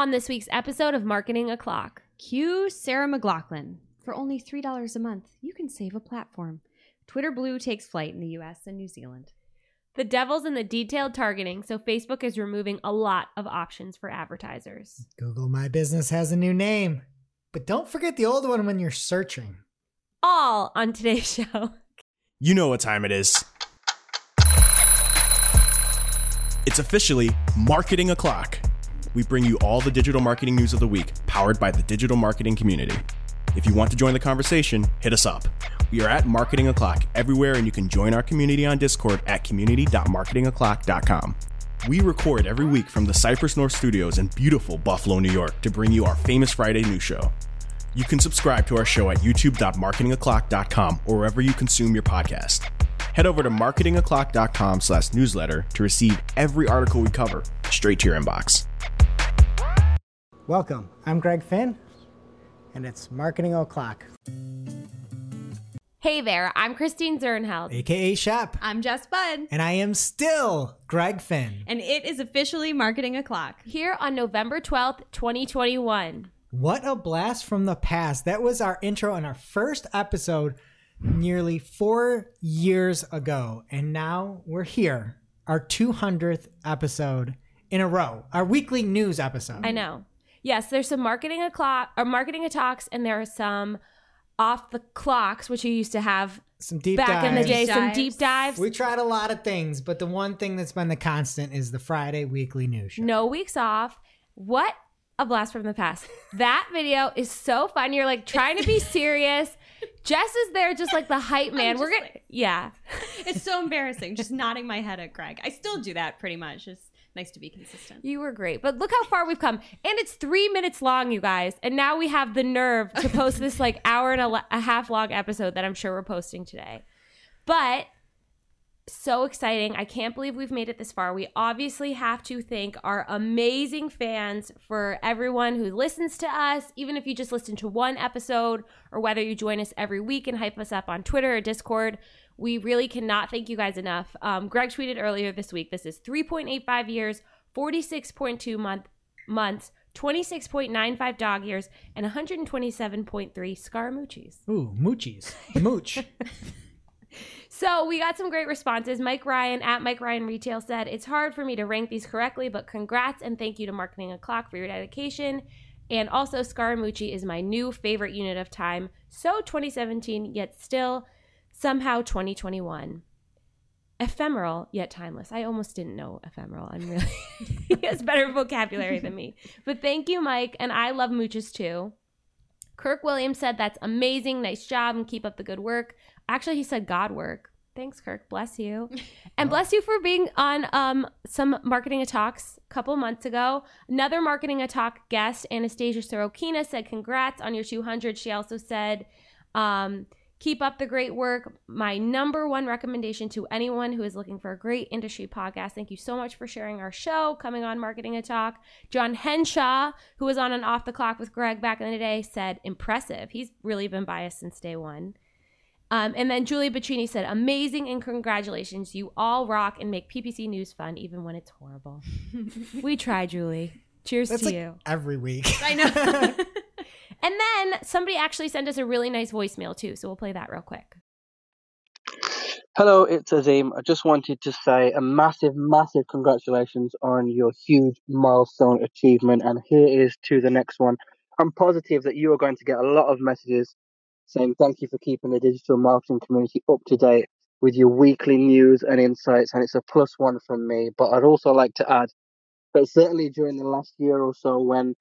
on this week's episode of Marketing O'Clock. Cue Sarah McLachlan. For only $3 a month, you can save a platform. Twitter Blue takes flight in the US and New Zealand. The devil's in the detailed targeting, so Facebook is removing a lot of options for advertisers. Google My Business has a new name, but don't forget the old one when you're searching. All on today's show. You know what time it is. It's officially Marketing O'Clock. We bring you all the digital marketing news of the week, powered by the digital marketing community. If you want to join the conversation, hit us up. We are at Marketing O'Clock everywhere, and you can join our community on Discord at community.marketingoclock.com. We record every week from the Cypress North Studios in beautiful Buffalo, New York, to bring you our famous Friday news show. You can subscribe to our show at youtube.marketingoclock.com or wherever you consume your podcast. Head over to marketingoclock.com slash newsletter to receive every article we cover straight to your inbox. Welcome. I'm Greg Finn, and it's Marketing O'Clock, Hey there, I'm Christine Zirnheld. aka Shep, I'm Jess Budd, and I am still Greg Finn. and it is officially Marketing O'Clock. Here on November 12th, 2021. What a blast from the past. That was our intro and our first episode nearly four years ago. And now we're here, our 200th episode in a row, our weekly news episode. I know. Yes, there's some marketing o'clock or marketing talks, and there are some off the clocks, which you used to have Some deep back in the dives. day, Deep some dives. deep dives. We tried a lot of things, but the one thing that's been the constant is the Friday weekly news show. no weeks off. What a blast from the past. That video is so fun. You're like trying to be serious. Jess is there just like the hype man. We're gonna yeah. It's so embarrassing, just nodding my head at Greg. I still do that pretty much. It's nice to be consistent. You were great. But look how far we've come. And it's three minutes long, you guys. And now we have the nerve to post this like hour and a, a half long episode that I'm sure we're posting today. But so exciting. I can't believe we've made it this far. We obviously have to thank our amazing fans for everyone who listens to us, even if you just listen to one episode or whether you join us every week and hype us up on Twitter or Discord. We really cannot thank you guys enough. Um, Greg tweeted earlier this week this is 3.85 years, 46.2 month, months, 26.95 dog years, and 127.3 Scaramucci's. Ooh, moochies. Mooch. So we got some great responses. Mike Ryan at Mike Ryan Retail said, It's hard for me to rank these correctly, but congrats and thank you to Marketing O'Clock for your dedication. And also, Scaramucci is my new favorite unit of time. So 2017, yet still somehow 2021. Ephemeral, yet timeless. I almost didn't know ephemeral. I'm really, he has better vocabulary than me. But thank you, Mike. And I love mooches too. Kirk Williams said, That's amazing. Nice job and keep up the good work. Actually, he said God work. Thanks, Kirk. Bless you. And bless you for being on um, some Marketing a Talks a couple months ago. Another Marketing a Talk guest, Anastasia Sorokina, said, Congrats on your 200. She also said, um, Keep up the great work. My number one recommendation to anyone who is looking for a great industry podcast. Thank you so much for sharing our show, coming on Marketing a Talk. John Henshaw, who was on an Off the Clock with Greg back in the day, said, Impressive. He's really been biased since day one. Um, and then Julie Bacchini said, "Amazing and congratulations! You all rock and make PPC news fun, even when it's horrible." we try, Julie. Cheers That's to like you. every week. I know. And then somebody actually sent us a really nice voicemail too, so we'll play that real quick. Hello, it's Azeem. I just wanted to say a massive, massive congratulations on your huge milestone achievement. And here is to the next one. I'm positive that you are going to get a lot of messages saying thank you for keeping the digital marketing community up to date with your weekly news and insights. And it's a plus one from me. But I'd also like to add that certainly during the last year or so, when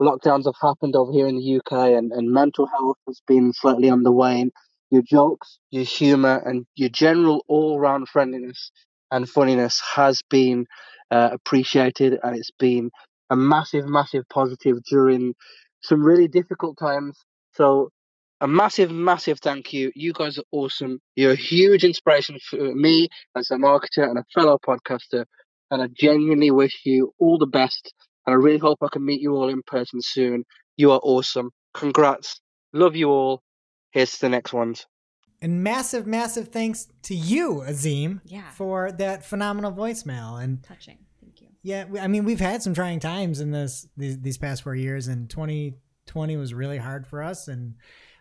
lockdowns have happened over here in the UK and, and mental health has been slightly on the wane, your jokes, your humor, and your general all round friendliness and funniness has been uh, appreciated. And it's been a massive, massive positive during some really difficult times. So, a massive, massive thank you. You guys are awesome. You're a huge inspiration for me as a marketer and a fellow podcaster. And I genuinely wish you all the best. And I really hope I can meet you all in person soon. You are awesome. Congrats. Love you all. Here's to the next ones. And massive, massive thanks to you, Azeem, Yeah. for that phenomenal voicemail. And Touching. Thank you. Yeah, I mean, we've had some trying times in this these, these past four years, and 2020 was really hard for us, and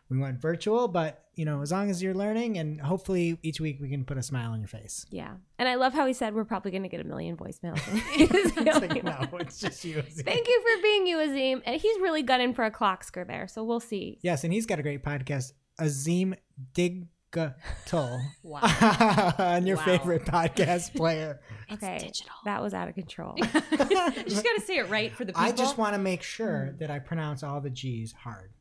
we went virtual. But you know, as long as you're learning, and hopefully each week we can put a smile on your face. Yeah. And I love how he said we're probably going to get a million voicemails. It's like, no, it's just you. Thank you for being you, Azeem. And he's really gunning for a clocksker there, so we'll see. Yes, and he's got a great podcast, Azeem Diggatul, Wow. on your Wow. favorite podcast player. Okay. digital. That was out of control. I just got to say it right for the people. I just want to make sure mm. that I pronounce all the G's hard.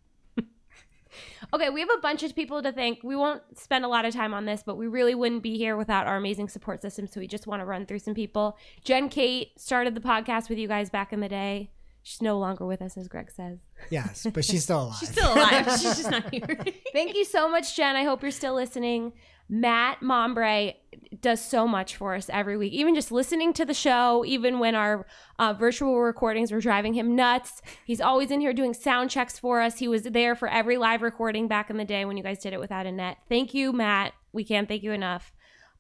Okay, we have a bunch of people to thank. We won't spend a lot of time on this, but we really wouldn't be here without our amazing support system. So we just want to run through some people. Jen Kate started the podcast with you guys back in the day. She's no longer with us, as Greg says. Yes, but she's still alive. She's still alive. She's just not here. Thank you so much, Jen. I hope you're still listening. Matt Mombrea does so much for us every week, even just listening to the show, even when our uh, virtual recordings were driving him nuts. He's always in here doing sound checks for us. He was there for every live recording back in the day when you guys did it without a net. Thank you, Matt. We can't thank you enough.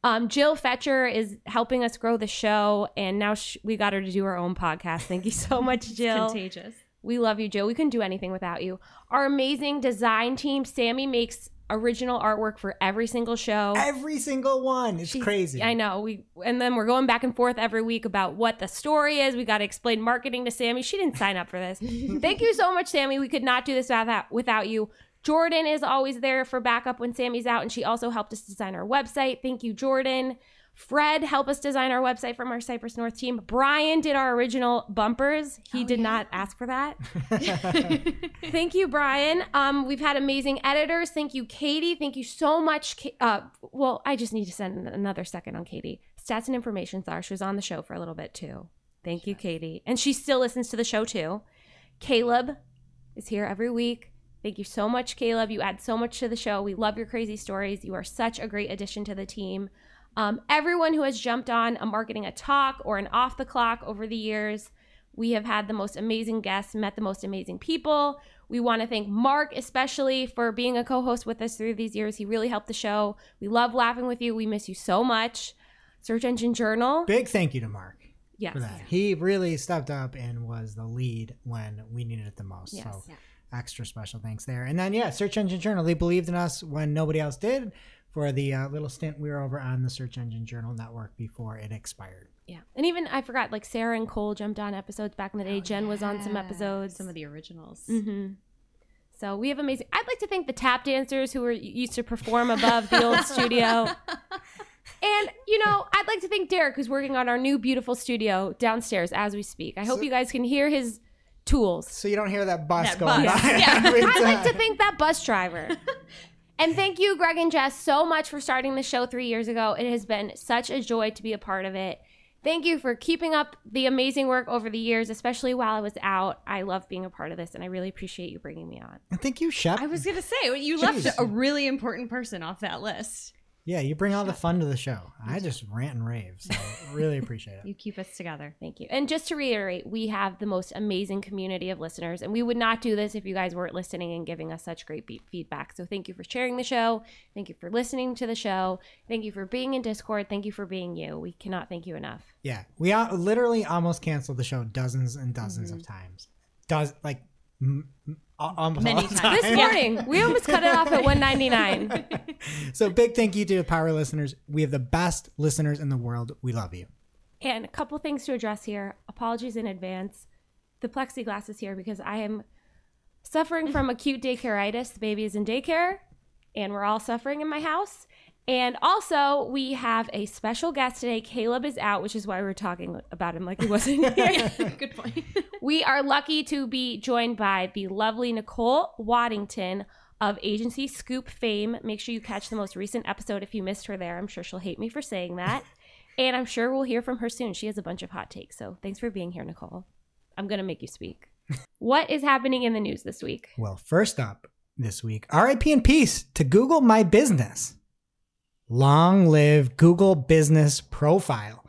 Um, Jill Fetcher is helping us grow the show, and now sh- we got her to do her own podcast. Thank you so much, Jill. Contagious. We love you, Jill. We couldn't do anything without you. Our amazing design team, Sammy makes original artwork for every single show. Every single one. It's She's- crazy. I know. We and then we're going back and forth every week about what the story is. We got to explain marketing to Sammy. She didn't sign up for this. Thank you so much, Sammy. We could not do this without without you. Jordan is always there for backup when Sammy's out, and she also helped us design our website. Thank you, Jordan. Fred helped us design our website from our Cypress North team. Brian did our original bumpers. He Oh, did yeah. not ask for that. Thank you, Brian. Um, we've had amazing editors. Thank you, Katie. Thank you so much. Uh, well, I just need to send another second on Katie. Stats and information czar. She was on the show for a little bit too. Thank you, Katie. And she still listens to the show too. Caleb is here every week. Thank you so much, Caleb. You add so much to the show. We love your crazy stories. You are such a great addition to the team. Um, everyone who has jumped on a marketing a talk or an off the clock over the years, we have had the most amazing guests, met the most amazing people. We want to thank Mark, especially for being a co host with us through these years. He really helped the show. We love laughing with you. We miss you so much. Search Engine Journal. Big thank you to Mark Yes. for that. He really stepped up and was the lead when we needed it the most. Yes. So Yeah. extra special thanks there. And then yeah, Search Engine Journal. They believed in us when nobody else did for the uh, little stint we were over on the Search Engine Journal network before it expired. Yeah. And even, I forgot, like Sarah and Cole jumped on episodes back in the day. Jen was on some episodes. Some of the originals. hmm So we have amazing. I'd like to thank the tap dancers who were used to perform above the old studio. And you know, I'd like to thank Derek, who's working on our new beautiful studio downstairs as we speak. I hope So- you guys can hear his tools. So you don't hear that bus That going bus. by Yeah, I'd like to thank that bus driver. And thank you, Greg and Jess, so much for starting the show three years ago. It has been such a joy to be a part of it. Thank you for keeping up the amazing work over the years, especially while I was out. I love being a part of this, and I really appreciate you bringing me on. And thank you, Shep. I was gonna say you left a really important person off that list. Yeah, you bring all the fun to the show. I just rant and rave, so really appreciate it. You keep us together. Thank you. And just to reiterate, we have the most amazing community of listeners, and we would not do this if you guys weren't listening and giving us such great be- feedback. So thank you for sharing the show. Thank you for listening to the show. Thank you for being in Discord. Thank you for being you. We cannot thank you enough. Yeah, we al- literally almost canceled the show dozens and dozens Mm-hmm. of times. Does like m- almost Many times. This morning, we almost cut it off at 199. So big thank you to power listeners. We have the best listeners in the world. We love you. And a couple things to address here. Apologies in advance. The plexiglass is here because I am suffering from acute daycareitis. The baby is in daycare, and we're all suffering in my house. And also, we have a special guest today. Caleb is out, which is why we're talking about him like he wasn't here. Good point. we are lucky to be joined by the lovely Nicole Waddington of Agency Scoop fame. Make sure you catch the most recent episode if you missed her there. I'm sure she'll hate me for saying that. and I'm sure we'll hear from her soon. She has a bunch of hot takes. So thanks for being here, Nicole. I'm going to make you speak. what is happening in the news this week? Well, first up this week, RIP and peace to Google My Business. Long live Google Business Profile.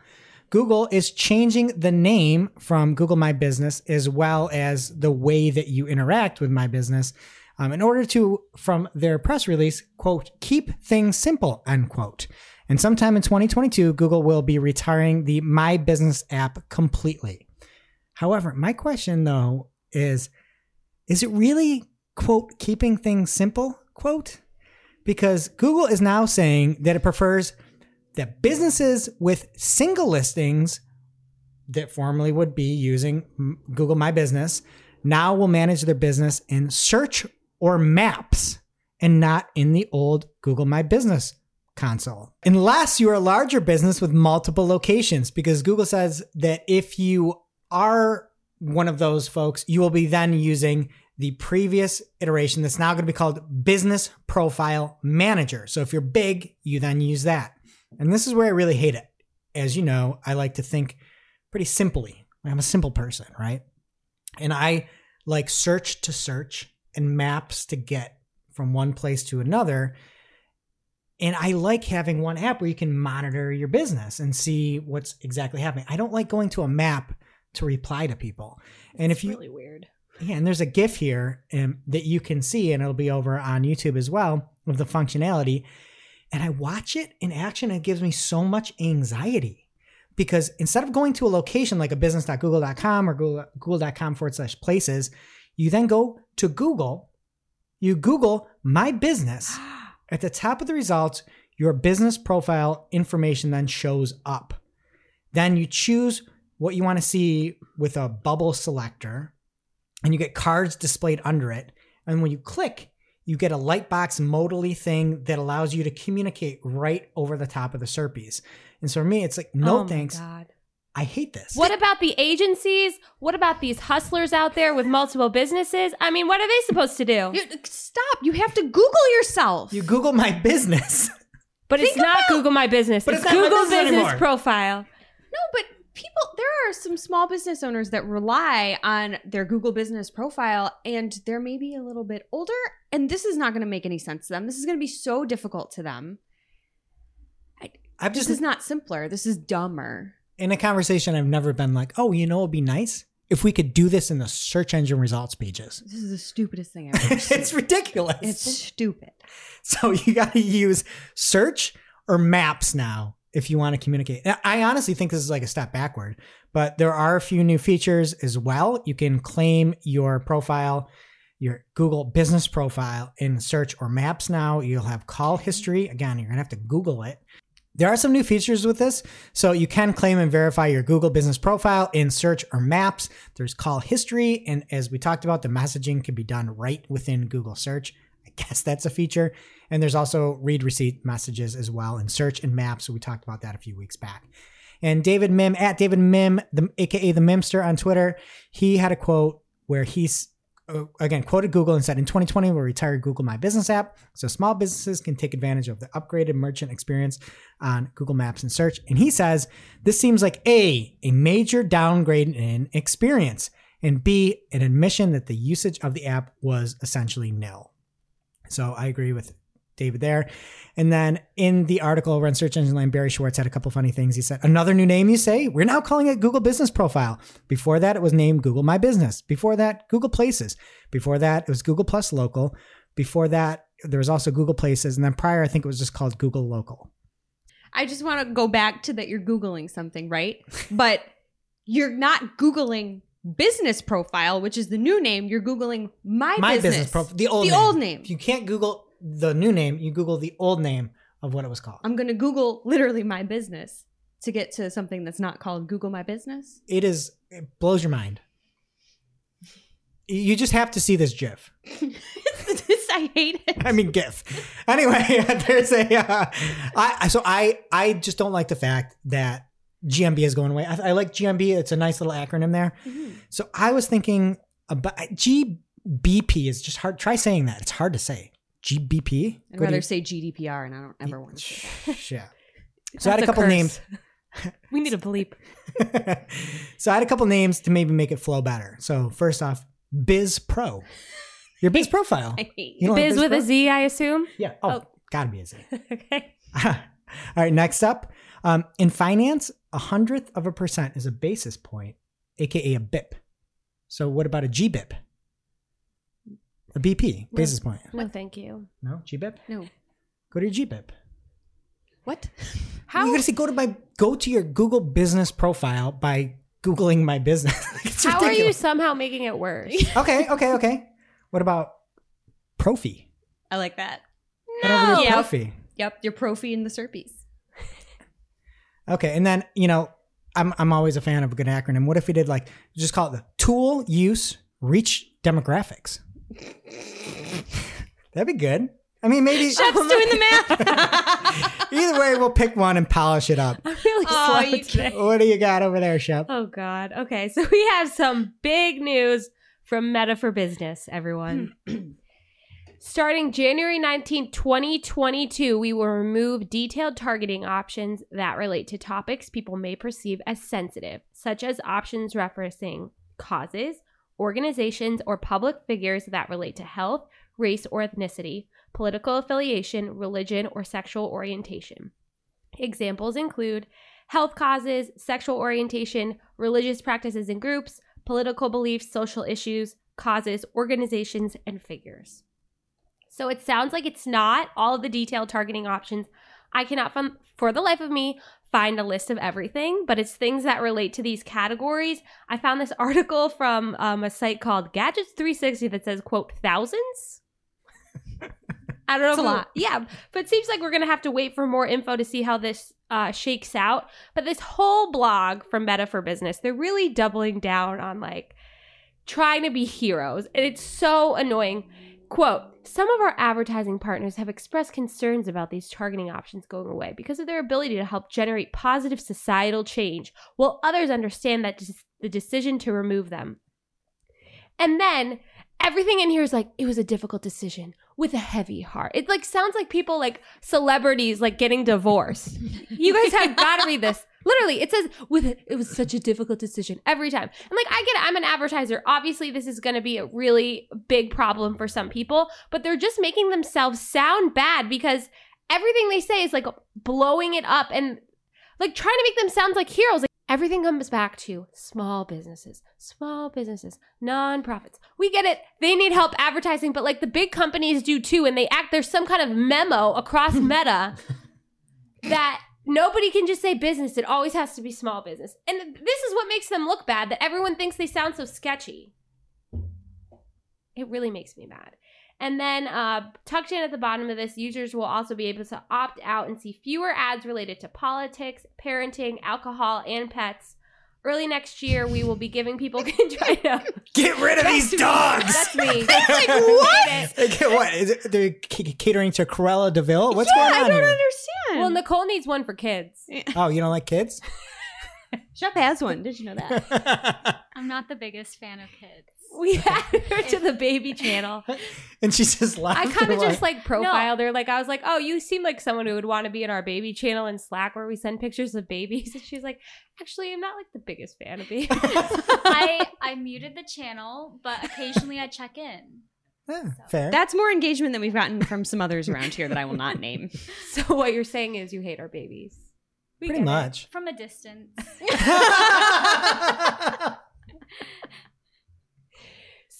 Google is changing the name from Google My Business as well as the way that you interact with My Business um, in order to, from their press release, quote, keep things simple, unquote. And sometime in 2022, Google will be retiring the My Business app completely. However, my question though is is it really, quote, keeping things simple, quote? Because Google is now saying that it prefers that businesses with single listings that formerly would be using Google My Business now will manage their business in search or maps and not in the old Google My Business console. Unless you're a larger business with multiple locations, because Google says that if you are one of those folks, you will be then using the previous iteration that's now going to be called Business Profile Manager. So if you're big, you then use that. And this is where I really hate it. As you know, I like to think pretty simply. I'm a simple person, right? And I like search to search and maps to get from one place to another. And I like having one app where you can monitor your business and see what's exactly happening. I don't like going to a map to reply to people. And if you really weird. Yeah, and there's a GIF here um, that you can see, and it'll be over on YouTube as well of the functionality. And I watch it in action, and it gives me so much anxiety because instead of going to a location like a business.google.com or Google, google.com forward slash places, you then go to Google, you Google my business. At the top of the results, your business profile information then shows up. Then you choose what you want to see with a bubble selector and you get cards displayed under it. And when you click, you get a lightbox modally thing that allows you to communicate right over the top of the Serpies. And so for me, it's like, no Oh thanks. God. I hate this. What about the agencies? What about these hustlers out there with multiple businesses? I mean, what are they supposed to do? You- stop. You have to Google yourself. You Google my business. But it's Think not about- Google My Business. But it's it's not my Google business Business. Profile. No, but people, there are some small business owners that rely on their Google business profile and they're maybe a little bit older. And this is not going to make any sense to them. This is going to be so difficult to them. I've just This is not simpler. This is dumber. in a conversation, I've never been like, oh, you know, it'd be nice if we could do this in the search engine results pages. This is the stupidest thing I've ever seen. it's ridiculous. It's stupid. So you got to use search or maps now if you want to communicate. I honestly think this is like a step backward, but there are a few new features as well. You can claim your profile, your Google business profile in search or maps now. You'll have call history. Again, you're going to have to Google it. There are some new features with this. So you can claim and verify your Google business profile in search or maps. There's call history. And as we talked about, the messaging can be done right within Google search. Guess that's a feature. And there's also read receipt messages as well and search and maps. So we talked about that a few weeks back. And David Mihm at David Mihm, the, aka the Mimster on Twitter, he had a quote where he's uh, again quoted Google and said, "In 2020, we'll retire Google My Business app, so small businesses can take advantage of the upgraded merchant experience on Google Maps and search." And he says, "This seems like a a major downgrade in experience, and b an admission that the usage of the app was essentially nil." So I agree with David there. And then in the article on Search Engine Land, Barry Schwartz had a couple funny things. He said, Another new name, you say? We're now calling it Google Business Profile. Before that, it was named Google My Business. Before that, Google Places. Before that, it was Google Plus Local. Before that, there was also Google Places. And then prior, I think it was just called Google Local. I just want to go back to that you're Googling something, right? But you're not Googling business profile, which is the new name. You're Googling my, My business. Business Profile. The old The name. old name. If you can't Google the new name, you Google the old name of what it was called. I'm going to Google literally my business to get to something that's not called Google My Business. It is, it blows your mind. You just have to see this GIF. This- I hate it. I mean GIF. Anyway, there's a. Uh, I so I I just don't like the fact that GMB is going away. I, I like GMB. It's a nice little acronym there. So I was thinking about GBP is just hard. Try saying that. It's hard to say. GBP. I'd rather say GDPR, and I don't ever want to say that. Shit. So I had a couple curse. names. We need a bleep. so I had a couple names to maybe make it flow better. So first off, Biz Pro. Your Biz profile. I hate You like Biz with Pro? a Z, I assume. Yeah. Oh, Oh. gotta be a Z. okay. All right, next up. Um, in finance, a hundredth of a percent is a basis point, aka a BIP. So what about a GBIP? A BP, basis point. No, thank you. No, GBIP? No. Go to your GBIP. What? How you gotta say go to my go to your Google business profile by googling my business. It's how are you somehow making it worse? Okay, okay, okay. What about Profi? I like that. Head over to Yep. Profi. Yep, your Profi and the Serpies. Okay, and then you know, I'm I'm always a fan of a good acronym. What if we did like just call it the tool use reach demographics? That'd be good. I mean, maybe Shep's doing the math. either way, we'll pick one and polish it up. I'm really Oh, slow today. What do you got over there, Shep? Oh God. Okay, so we have some big news from Meta for Business, everyone. Starting January 19, 2022, we will remove detailed targeting options that relate to topics people may perceive as sensitive, such as options referencing causes, organizations, or public figures that relate to health, race or ethnicity, political affiliation, religion, or sexual orientation. Examples include health causes, sexual orientation, religious practices and groups, political beliefs, social issues, causes, organizations, and figures. So it sounds like it's not all of the detailed targeting options. I cannot, fun- for the life of me, find a list of everything, but it's things that relate to these categories. I found this article from um, a site called Gadgets 360 that says, quote, thousands. I don't know That's if a lot. Yeah, but it seems like we're gonna have to wait for more info to see how this uh, shakes out. But this whole blog from Meta for Business, they're really doubling down on like trying to be heroes, and it's so annoying. Quote, some of our advertising partners have expressed concerns about these targeting options going away because of their ability to help generate positive societal change, while others understand that the decision to remove them. And then everything in here is like, it was a difficult decision with a heavy heart. It like sounds like people like celebrities like getting divorced. you guys have got to read this. Literally, it says with it, it was such a difficult decision every time. And like I get it, I'm an advertiser. Obviously, this is going to be a really big problem for some people, but they're just making themselves sound bad because everything they say is like blowing it up and like trying to make them sound like heroes. Like everything comes back to small businesses, small businesses, nonprofits. We get it. They need help advertising, but like the big companies do too. And they act, there's some kind of memo across Meta that nobody can just say business. It always has to be small business. And this is what makes them look bad that everyone thinks they sound so sketchy. It really makes me mad. And then uh, tucked in at the bottom of this, users will also be able to opt out and see fewer ads related to politics, parenting, alcohol, and pets. Early next year, we will be giving people try to. Get rid of these dogs. That's me. like what? Like, what is it? They're c- catering to Cruella de Vil. What's yeah, going on I don't here? understand. Well, Nicole needs one for kids. Oh, you don't like kids? Shep has one. Did you know that? I'm not the biggest fan of kids. We added her to the baby channel. and she just laughs. I kind of just like profiled her. Like I was like, "Oh, you seem like someone who would want to be in our baby channel in Slack where we send pictures of babies." And she's like, "Actually, I'm not like the biggest fan of babies." I I muted the channel, but occasionally I check in. Yeah, fair. That's more engagement than we've gotten from some others around here that I will not name. so what you're saying is you hate our babies? We Pretty get it. much. From a distance.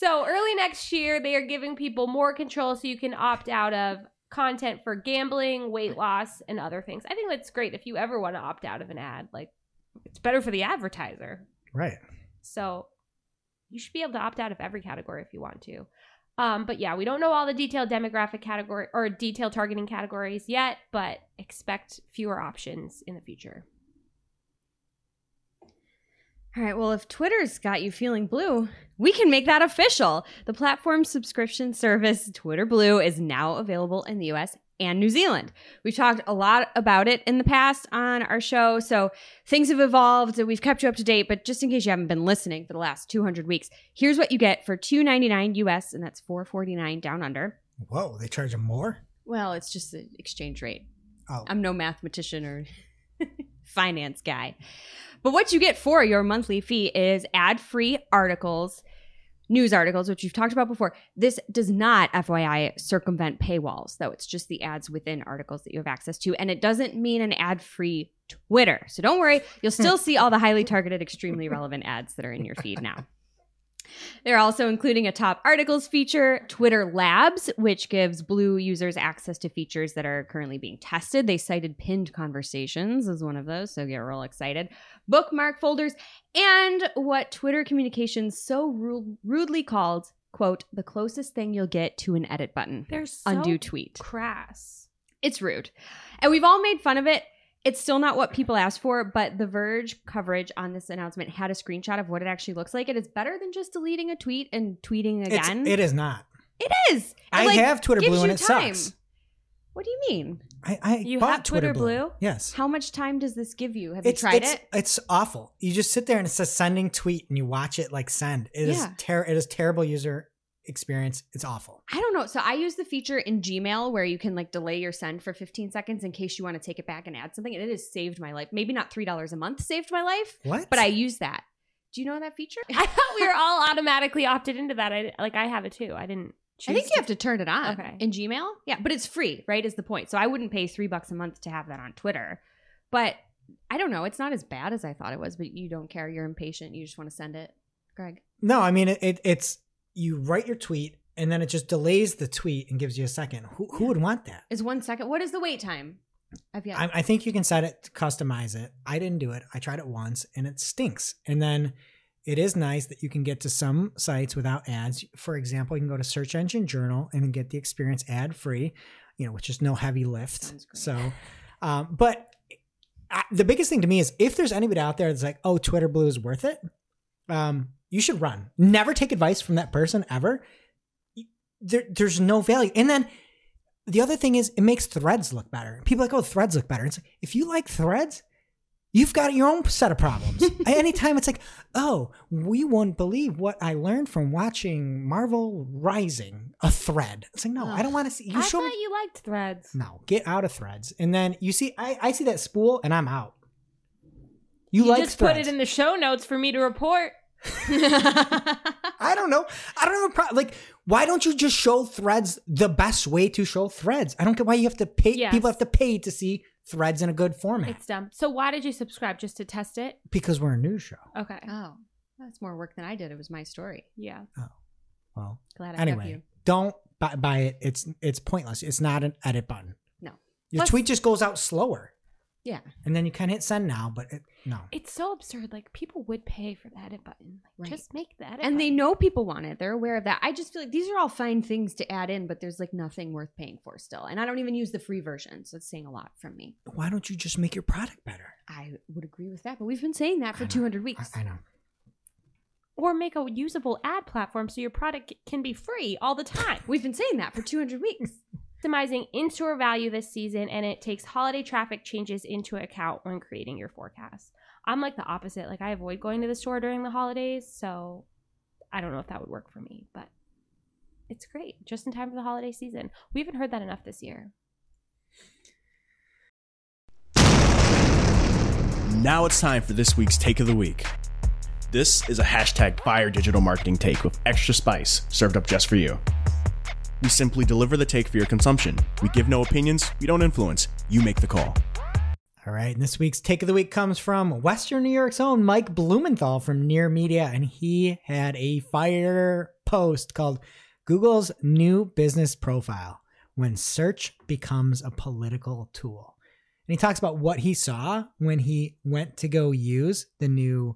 So early next year, they are giving people more control so you can opt out of content for gambling, weight loss, and other things. I think that's great if you ever want to opt out of an ad. Like, it's better for the advertiser. right. So you should be able to opt out of every category if you want to. Um, but yeah, we don't know all the detailed demographic category or detailed targeting categories yet, but expect fewer options in the future. All right, well, if Twitter's got you feeling blue, we can make that official. The platform subscription service Twitter Blue is now available in the US and New Zealand. We've talked a lot about it in the past on our show, so things have evolved. And we've kept you up to date, but just in case you haven't been listening for the last 200 weeks, here's what you get for $2.99 US, and that's $4.49 down under. Whoa, they charge them more? Well, it's just the exchange rate. Oh. I'm no mathematician or finance guy. But what you get for your monthly fee is ad free articles, news articles, which you've talked about before. This does not, FYI, circumvent paywalls, though. It's just the ads within articles that you have access to. And it doesn't mean an ad free Twitter. So don't worry, you'll hmm. still see all the highly targeted, extremely relevant ads that are in your feed now. They're also including a top articles feature, Twitter Labs, which gives Blue users access to features that are currently being tested. They cited pinned conversations as one of those, so get real excited. Bookmark folders, and what Twitter communications so ru- rudely called, quote, the closest thing you'll get to an edit button. They're so Undo tweet. crass. It's rude. And we've all made fun of it. It's still not what people asked for, but the Verge coverage on this announcement had a screenshot of what it actually looks like. It is better than just deleting a tweet and tweeting again. it is not. it is. It, I like, have Twitter Blue and it time. sucks. What do you mean? I, I You bought have Twitter Blue? Yes. How much time does this give you? Have it's, you tried it's, it? It's awful. You just sit there and it says sending tweet and you watch it like send. It is Yeah. ter- It is terrible user experience. It's awful. I don't know. So I use the feature in Gmail where you can like delay your send for 15 seconds in case you want to take it back and add something. And it has saved my life. Maybe not $3 a month saved my life, What? but I use that. Do you know that feature? I thought we were all automatically opted into that. I like I have it too. I didn't. I think you have to turn it on Okay. in Gmail. Yeah, but it's free, right? Is the point. So I wouldn't pay three bucks a month to have that on Twitter. But I don't know. It's not as bad as I thought it was, but you don't care. You're impatient. You just want to send it. Greg. No, I mean it, it. It's you write your tweet and then it just delays the tweet and gives you a second. Who who would want that? Is one second. What is the wait time? I've yet. I, I think you can set it to customize it. I didn't do it. I tried it once and it stinks. And then it is nice that you can get to some sites without ads. For example, you can go to Search Engine Journal and get the experience ad free, you know, which is no heavy lift. So, um, but I, the biggest thing to me is if there's anybody out there that's like, oh, Twitter Blue is worth it, um, you should run. Never take advice from that person ever. There, there's no value. And then the other thing is it makes threads look better. People are like, oh, threads look better. It's like, if you like threads, you've got your own set of problems. Anytime it's like, oh, we won't believe what I learned from watching Marvel Rising, a thread. It's like, no, I don't want to see. You I show thought me. you liked threads. No, get out of threads. And then you see, I, I see that spool and I'm out. You, You like just put it in the show notes for me to report. I don't know. I don't have a problem. Like, why don't you just show threads the best way to show threads? I don't get why you have to pay. Yes. People have to pay to see threads in a good format It's dumb. So why did you subscribe? Just to test it? because we're a news show. Okay. oh, that's more work than I did. It was my story. Yeah. Oh, well, Glad I have anyway, you. don't buy, buy it. It's it's pointless. It's not an edit button. No. Your Plus- tweet just goes out slower, Yeah. and then you can hit send now. But it, no, It's so absurd. Like people would pay for the edit button. Like, Right. Just make that. edit. And they button. know people want it. They're aware of that. I just feel like these are all fine things to add in, but there's like nothing worth paying for still. And I don't even use the free version. So it's saying a lot from me. why don't you just make your product better? I would agree with that. But we've been saying that for 200 weeks. I, I know. or make a usable ad platform so your product can be free all the time. We've been saying that for 200 weeks. Optimizing in-store value this season, and it takes holiday traffic changes into account when creating your forecast. I'm like the opposite. Like I avoid going to the store during the holidays, so I don't know if that would work for me, but it's great just in time for the holiday season. We haven't heard that enough this year. Now it's time for this week's Take of the Week. This is a hashtag fire digital marketing take with extra spice served up just for you. We simply deliver the take for your consumption. We give no opinions, we don't influence, you make the call. All right, and this week's take of the week comes from Western New York's own Mike Blumenthal from Near Media, and he had a fire post called Google's New Business Profile When Search Becomes a Political Tool. And he talks about what he saw when he went to go use the new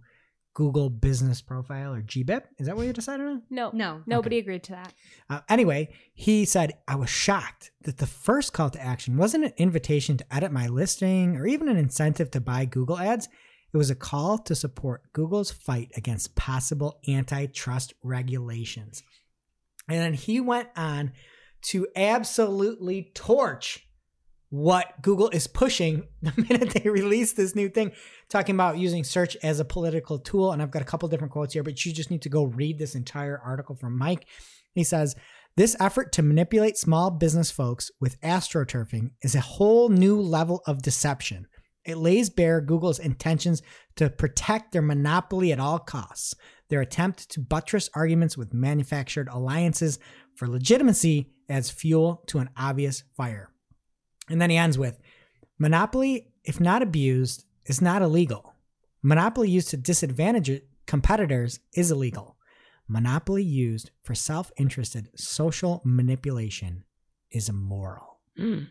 Google Business Profile or GBIP. Is that what you decided on? No, No. nobody agreed to that. Uh, anyway, he said, I was shocked that the first call to action wasn't an invitation to edit my listing or even an incentive to buy Google ads. It was a call to support Google's fight against possible antitrust regulations. And then he went on to absolutely torch what Google is pushing the minute they release this new thing, talking about using search as a political tool. And I've got a couple different quotes here, but you just need to go read this entire article from Mike. He says, This effort to manipulate small business folks with astroturfing is a whole new level of deception. It lays bare Google's intentions to protect their monopoly at all costs, their attempt to buttress arguments with manufactured alliances for legitimacy as fuel to an obvious fire. And then he ends with Monopoly, if not abused, is not illegal. Monopoly used to disadvantage competitors is illegal. monopoly used for self interested social manipulation is immoral.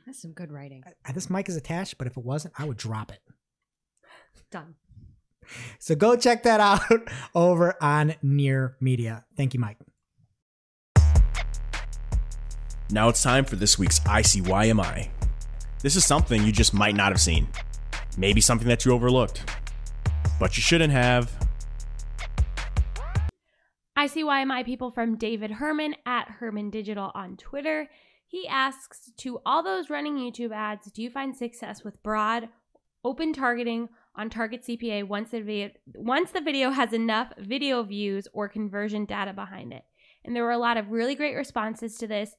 That's some good writing. Uh, This mic is attached, but if it wasn't, I would drop it. Done. So go check that out over on Near Media. Thank you, Mike. Now it's time for this week's ICYMI. This is something you just might not have seen. Maybe something that you overlooked. But you shouldn't have. I see why my people from David Herman at Herman Digital on Twitter. He asks to all those running YouTube ads, do you find success with broad, open targeting on target CPA once the video, once the video has enough video views or conversion data behind it? And there were a lot of really great responses to this.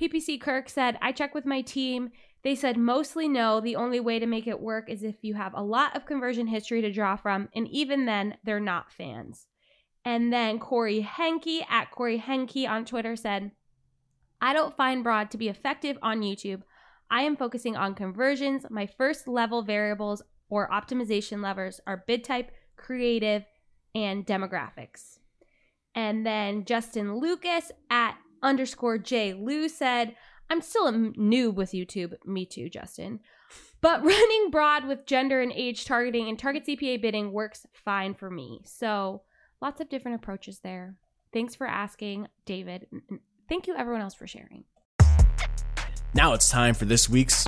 PPC Kirk said, I check with my team. They said mostly no. The only way to make it work is if you have a lot of conversion history to draw from, and even then, they're not fans. And then Corey Henke at Corey Henke on Twitter said, I don't find broad to be effective on YouTube. I am focusing on conversions. My first level variables or optimization levers are bid type, creative, and demographics. And then Justin Lucas at underscore J Lou said, I'm still a noob with YouTube. Me too, Justin. But running broad with gender and age targeting and target CPA bidding works fine for me. So lots of different approaches there. Thanks for asking, David. Thank you, everyone else, for sharing. Now it's time for this week's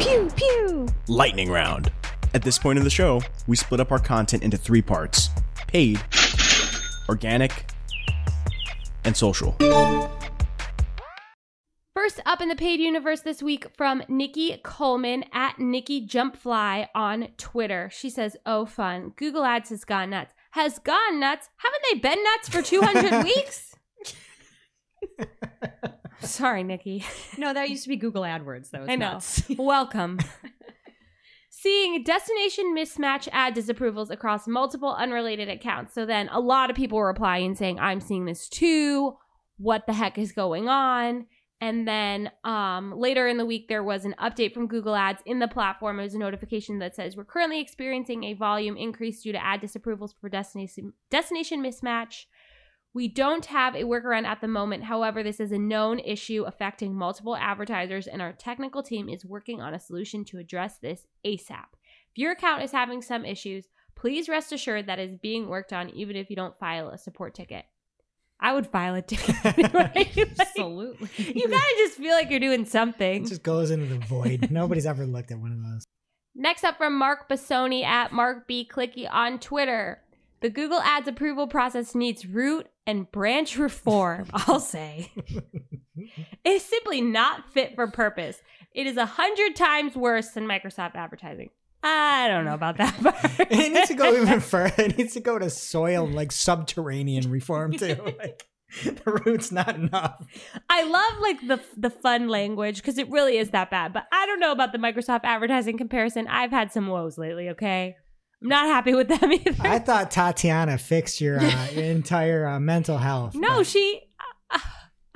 Pew pew. lightning round. At this point in the show, we split up our content into three parts paid, organic, and social. First up in the paid universe this week from Nikki Kuhlman at Nikki Jumpfly on Twitter. She says, Oh, fun. Google Ads has gone nuts. Has gone nuts? Haven't they been nuts for 200 weeks? Sorry, Nikki. No, that used to be Google AdWords, though. It's I know. nuts. Welcome. Seeing destination mismatch ad disapprovals across multiple unrelated accounts. So then a lot of people were replying saying, I'm seeing this too. What the heck is going on? And then um, later in the week, there was an update from Google Ads in the platform. It was a notification that says, We're currently experiencing a volume increase due to ad disapprovals for destination, destination mismatch. We don't have a workaround at the moment. However, this is a known issue affecting multiple advertisers, and our technical team is working on a solution to address this ASAP. If your account is having some issues, please rest assured that is being worked on, even if you don't file a support ticket. I would file a ticket. anyway. Like, Absolutely. you gotta just feel like you're doing something. It just goes into the void. Nobody's ever looked at one of those. Next up from Mark Bassoni at Mark B. Clicky on Twitter. The Google Ads approval process needs root and branch reform, I'll say. it is simply not fit for purpose. It is a hundred times worse than Microsoft advertising. I don't know about that part. it needs to go even further. It needs to go to soil, like subterranean reform too. Like the root's not enough. I love like the the fun language because it really is that bad. But I don't know about the Microsoft advertising comparison. I've had some woes lately. Okay, I'm not happy with them either. I thought Tatiana fixed your, uh, your entire uh, mental health. no, but- she.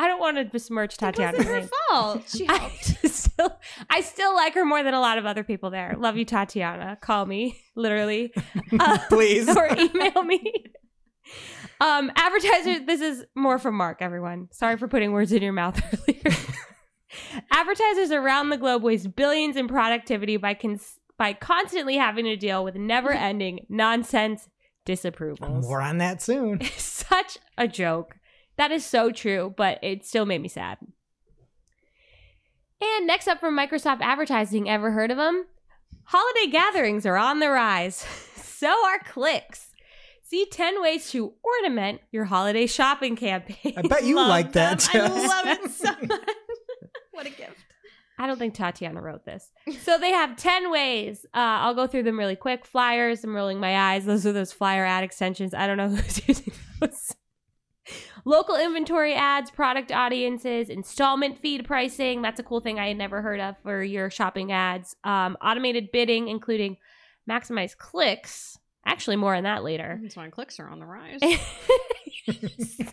I don't want to besmirch It Tatiana. wasn't her fault. She I still, I still like her more than a lot of other people there. Love you, Tatiana. Call me, literally, Uh, Please. or email me. Um, advertisers. This is more from Mark. Everyone, sorry for putting words in your mouth earlier. advertisers around the globe waste billions in productivity by cons- by constantly having to deal with never-ending nonsense disapprovals. More on that soon. Such a joke. That is so true, but it still made me sad. And next up from Microsoft Advertising, ever heard of them? Holiday gatherings are on the rise. so are clicks. See 10 ways to ornament your holiday shopping campaign. I bet you like that. I love it so much. what a gift. I don't think Tatiana wrote this. So they have 10 ways. Uh, I'll go through them really quick. Flyers, I'm rolling my eyes. Those are those flyer ad extensions. I don't know who's using those. Local inventory ads, product audiences, installment feed pricing. That's a cool thing I had never heard of for your shopping ads. Um, automated bidding, including maximize clicks. Actually, more on that later. That's why clicks are on the rise.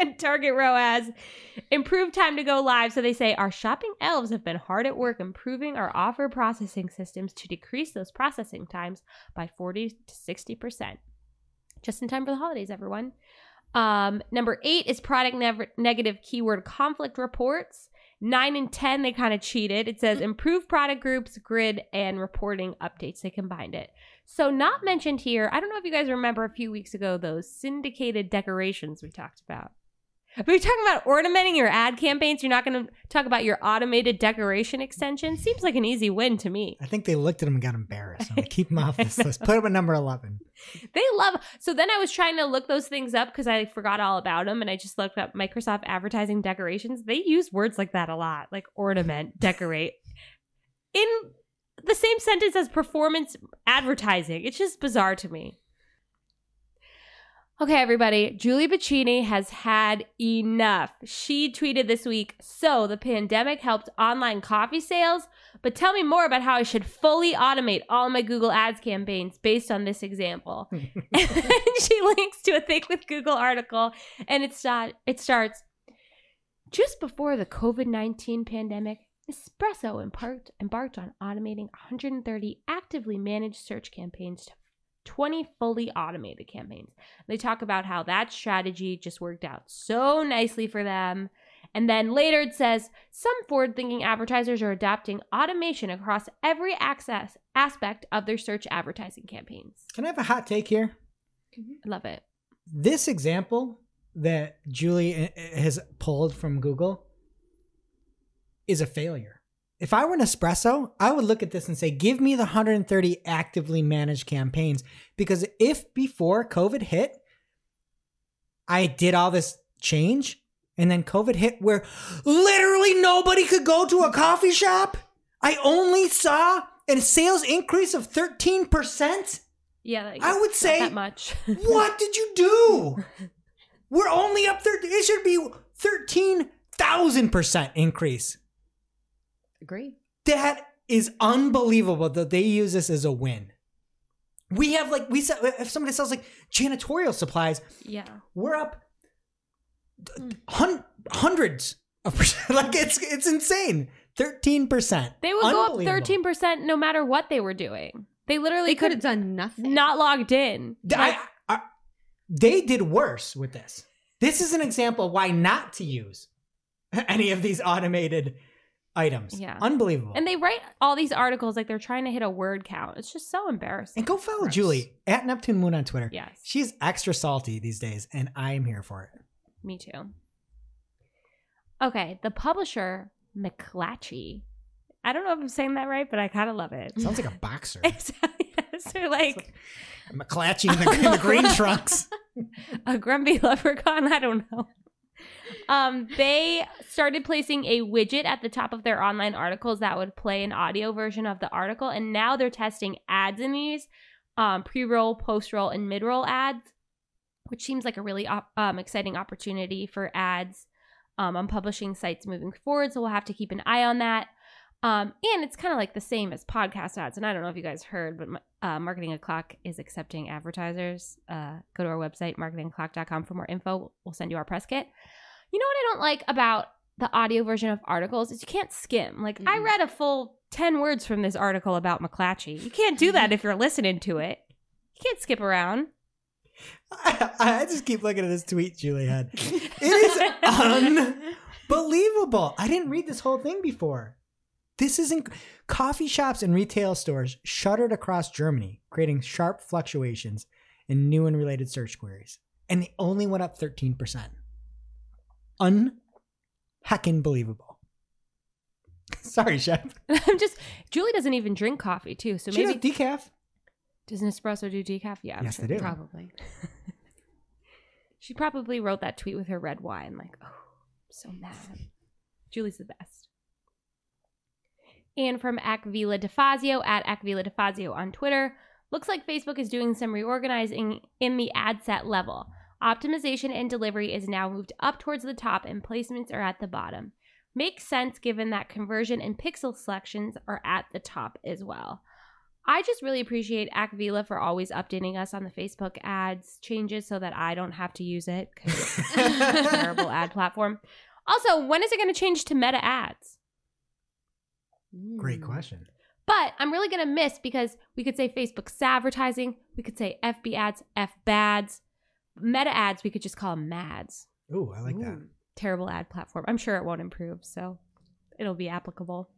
and Target ROAS. Improved time to go live. So they say our shopping elves have been hard at work improving our offer processing systems to decrease those processing times by 40 to 60%. Just in time for the holidays, everyone. Um, number eight is product nev- negative keyword conflict reports. Nine and 10, they kind of cheated. It says improve product groups, grid, and reporting updates. They combined it. So, not mentioned here, I don't know if you guys remember a few weeks ago those syndicated decorations we talked about. We're talking about ornamenting your ad campaigns, you're not going to talk about your automated decoration extension. Seems like an easy win to me. I think they looked at him and got embarrassed. I'm gonna keep him off this list. Put him at number eleven. They love. So then I was trying to look those things up because I forgot all about them, and I just looked up Microsoft advertising decorations. They use words like that a lot, like ornament, decorate, in the same sentence as performance advertising. It's just bizarre to me. Okay, everybody. Julie Bacchini has had enough. She tweeted this week So, the pandemic helped online coffee sales, but tell me more about how I should fully automate all my Google Ads campaigns based on this example. and then she links to a Think with Google article, and it, start, it starts Just before the COVID 19 pandemic, Nespresso embarked, embarked on automating 130 actively managed search campaigns to 20 fully automated campaigns. They talk about how that strategy just worked out so nicely for them. And then later it says some forward thinking advertisers are adopting automation across every access aspect of their search advertising campaigns. Can I have a hot take here? I love it. This example that Julie uh, has pulled from Google is a failure. If I were an espresso, I would look at this and say, give me the 130 actively managed campaigns. Because if before COVID hit, I did all this change and then COVID hit where literally nobody could go to a coffee shop, I only saw a sales increase of 13%. Yeah, I would say- that much. What did you do? We're only up 13. It should be 13,000% increase. Agree. That is unbelievable that they use this as a win. We have like we said if somebody sells like janitorial supplies, yeah. we're up hmm. hun- hundreds of percent. Like it's it's insane. Thirteen percent. They would go up 13% no matter what they were doing. They literally They could have done nothing. not logged in. I, I, they did worse with this. This is an example why not to use any of these automated items. Yeah. unbelievable. And they write all these articles like they're trying to hit a word count. It's just so embarrassing. And go follow Gross. Julie at Neptune Moon on Twitter. Yes. She's extra salty these days, and I am here for it. Me too. Okay, the publisher McClatchy. I don't know if I'm saying that right, but I kind of love it. Sounds like a boxer. Yes, they're like McClatchy in the, in the green trunks. a grumpy leprechaun. I don't know. Um, they started placing a widget at the top of their online articles that would play an audio version of the article, and now they're testing ads in these um, pre-roll, post-roll, and mid-roll ads, which seems like a really op- um, exciting opportunity for ads um, on publishing sites moving forward. So we'll have to keep an eye on that. Um, and it's kind of like the same as podcast ads. And I don't know if you guys heard, but uh, Marketing O'Clock is accepting advertisers. Uh, go to our website, marketingclock.com, for more info. We'll send you our press kit. You know what I don't like about the audio version of articles is you can't skim. Like I Mm. read a full 10 words from this article about McClatchy. You can't do that if you're listening to it. You can't skip around. I, I just keep looking at this tweet Julie had. It is unbelievable. I didn't read this whole thing before. This is in coffee shops and retail stores shuttered across Germany, creating sharp fluctuations in new and related search queries. And they only went up 13%. Unheckin' believable. Sorry, chef. I'm just Julie doesn't even drink coffee too, so She maybe does decaf. does Nespresso do decaf? Yeah, I'm Yes, sure. they do. Probably. She probably wrote that tweet with her red wine, like, oh, I'm so mad. Julie's the best. And from Akvile DeFazio at Akvile DeFazio on Twitter, looks like Facebook is doing some reorganizing in the ad set level. Optimization and delivery is now moved up towards the top and placements are at the bottom. Makes sense given that conversion and pixel selections are at the top as well. I just really appreciate Akvile for always updating us on the Facebook ads changes so that I don't have to use it because it's a terrible ad platform. Also, when is it going to change to meta ads? Great Mm. question. But I'm really going to miss because we could say Facebook's advertising, we could say FB ads, F bads. Meta ads, we could just call them MADs. Ooh, I like that. Terrible ad platform. I'm sure it won't improve, so it'll be applicable.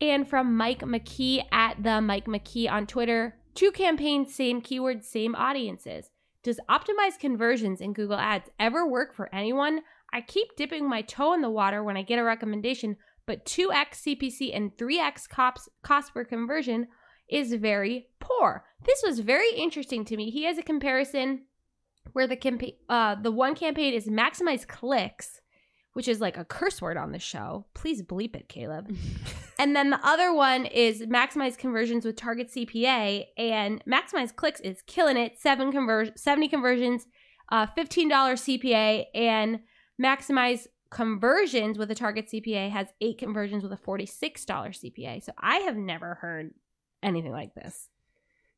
And from Mike McKee at the Mike McKee on Twitter, two campaigns, same keywords, same audiences. Does optimized conversions in Google Ads ever work for anyone? I keep dipping my toe in the water when I get a recommendation, but 2x CPC and 3x cops, cost per conversion is very poor. This was very interesting to me. He has a comparison where the campaign, uh, the one campaign is maximize clicks, which is like a curse word on the show. Please bleep it, Caleb. and then the other one is maximize conversions with target CPA, and maximize clicks is killing it. Seven conver- 70 conversions, uh, $15 CPA, and maximize conversions with a target CPA has eight conversions with a $46 CPA. So I have never heard anything like this.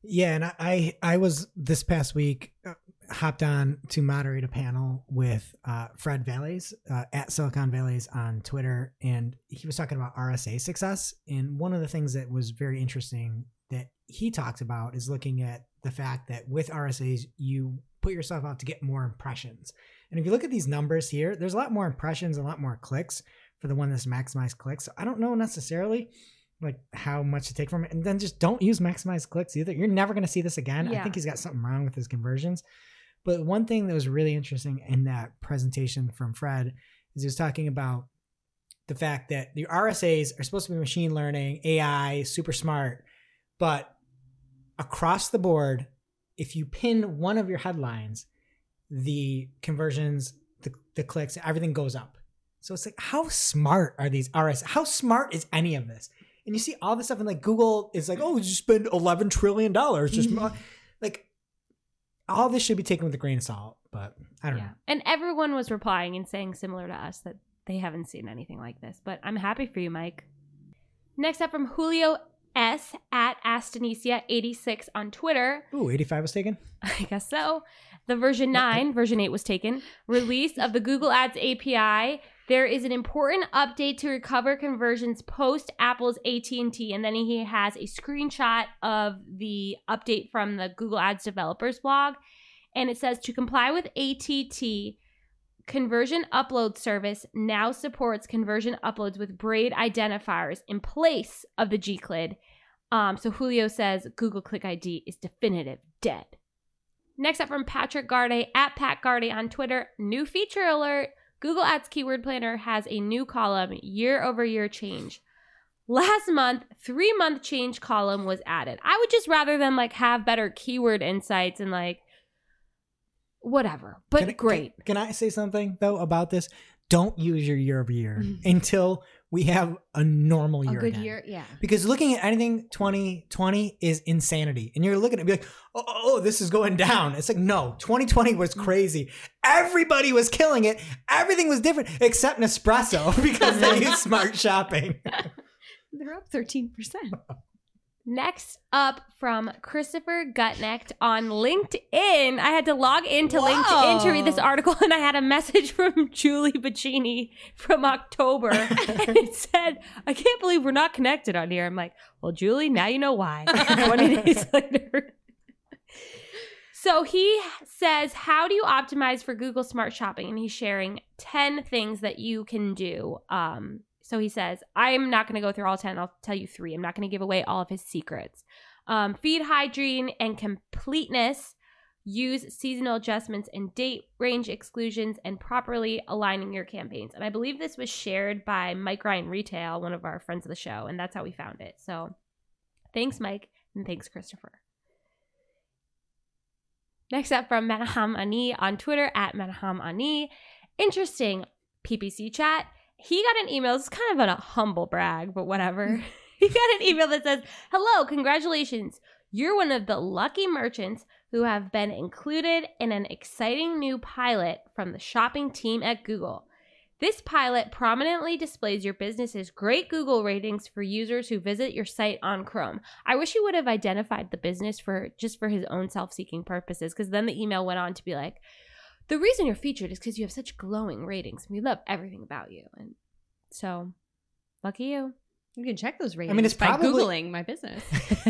Yeah, and I I, was this past week uh, hopped on to moderate a panel with uh, Fred Vallaeys uh, at Silicon Vallaeys on Twitter, and he was talking about RSA success. And one of the things that was very interesting that he talked about is looking at the fact that with RSAs you put yourself out to get more impressions. And if you look at these numbers here, there's a lot more impressions, a lot more clicks for the one that's maximized clicks. So I don't know necessarily like how much to take from it. And then just don't use maximize clicks either. You're never going to see this again. I think he's got something wrong with his conversions. But one thing that was really interesting in that presentation from Fred is he was talking about the fact that the RSAs are supposed to be machine learning, AI, super smart, but across the board, if you pin one of your headlines, the conversions, the, the clicks, everything goes up. So it's like, how smart are these RS? How smart is any of this? And you see all this stuff, and like Google is like, oh, you spend eleven trillion dollars. Just mm-hmm. like all this should be taken with a grain of salt. But I don't know. And everyone was replying and saying similar to us that they haven't seen anything like this. But I'm happy for you, Mike. Next up from Julio S at Astanesia86 on Twitter. Ooh, 85 was taken. I guess so. The version 9, version 8 was taken. Release of the Google Ads API. There is an important update to recover conversions post Apple's ATT and then he has a screenshot of the update from the Google Ads developers blog and it says to comply with ATT Conversion Upload Service now supports conversion uploads with braid identifiers in place of the Gclid. Um, so Julio says Google Click ID is definitive dead. Next up from Patrick Garde at Pat Garde on Twitter. New feature alert. Google Ads Keyword Planner has a new column, year over year change. Last month, three month change column was added. I would just rather them like have better keyword insights and like whatever. But Can I- great. Can, can I say something though about this? Don't use your year over year mm-hmm. until we have a normal A year. good again. year, yeah. Because looking at anything 2020 is insanity. And you're looking at it and be like, oh, oh, oh, this is going down. It's like, no, 2020 was mm. crazy. Everybody was killing it. Everything was different except Nespresso because they use smart shopping. They're up 13%. Next up from Christopher Gutknecht on LinkedIn. I had to log into LinkedIn to read this article and I had a message from Julie Bacchini from October. and it said, I can't believe we're not connected on here. I'm like, well, Julie, now you know why. 20 days later. So he says, How do you optimize for Google Smart Shopping? And he's sharing 10 things that you can do. Um, so he says, I'm not going to go through all 10. I'll tell you three. I'm not going to give away all of his secrets. Um, feed hygiene and completeness, use seasonal adjustments and date range exclusions, and properly aligning your campaigns. And I believe this was shared by Mike Ryan Retail, one of our friends of the show, and that's how we found it. So thanks, Mike, and thanks, Christopher. Next up from Menachem Ani on Twitter at Menachem Ani. Interesting PPC chat. He got an email. It's kind of a humble brag, but whatever. Mm. he got an email that says, Hello, congratulations. You're one of the lucky merchants who have been included in an exciting new pilot from the shopping team at Google. This pilot prominently displays your business's great Google ratings for users who visit your site on Chrome. I wish he would have identified the business for just for his own self-seeking purposes because then the email went on to be like, "The reason you're featured is because you have such glowing ratings we love everything about you." And so, lucky you. You can check those ratings I mean, it's by probably- Googling my business.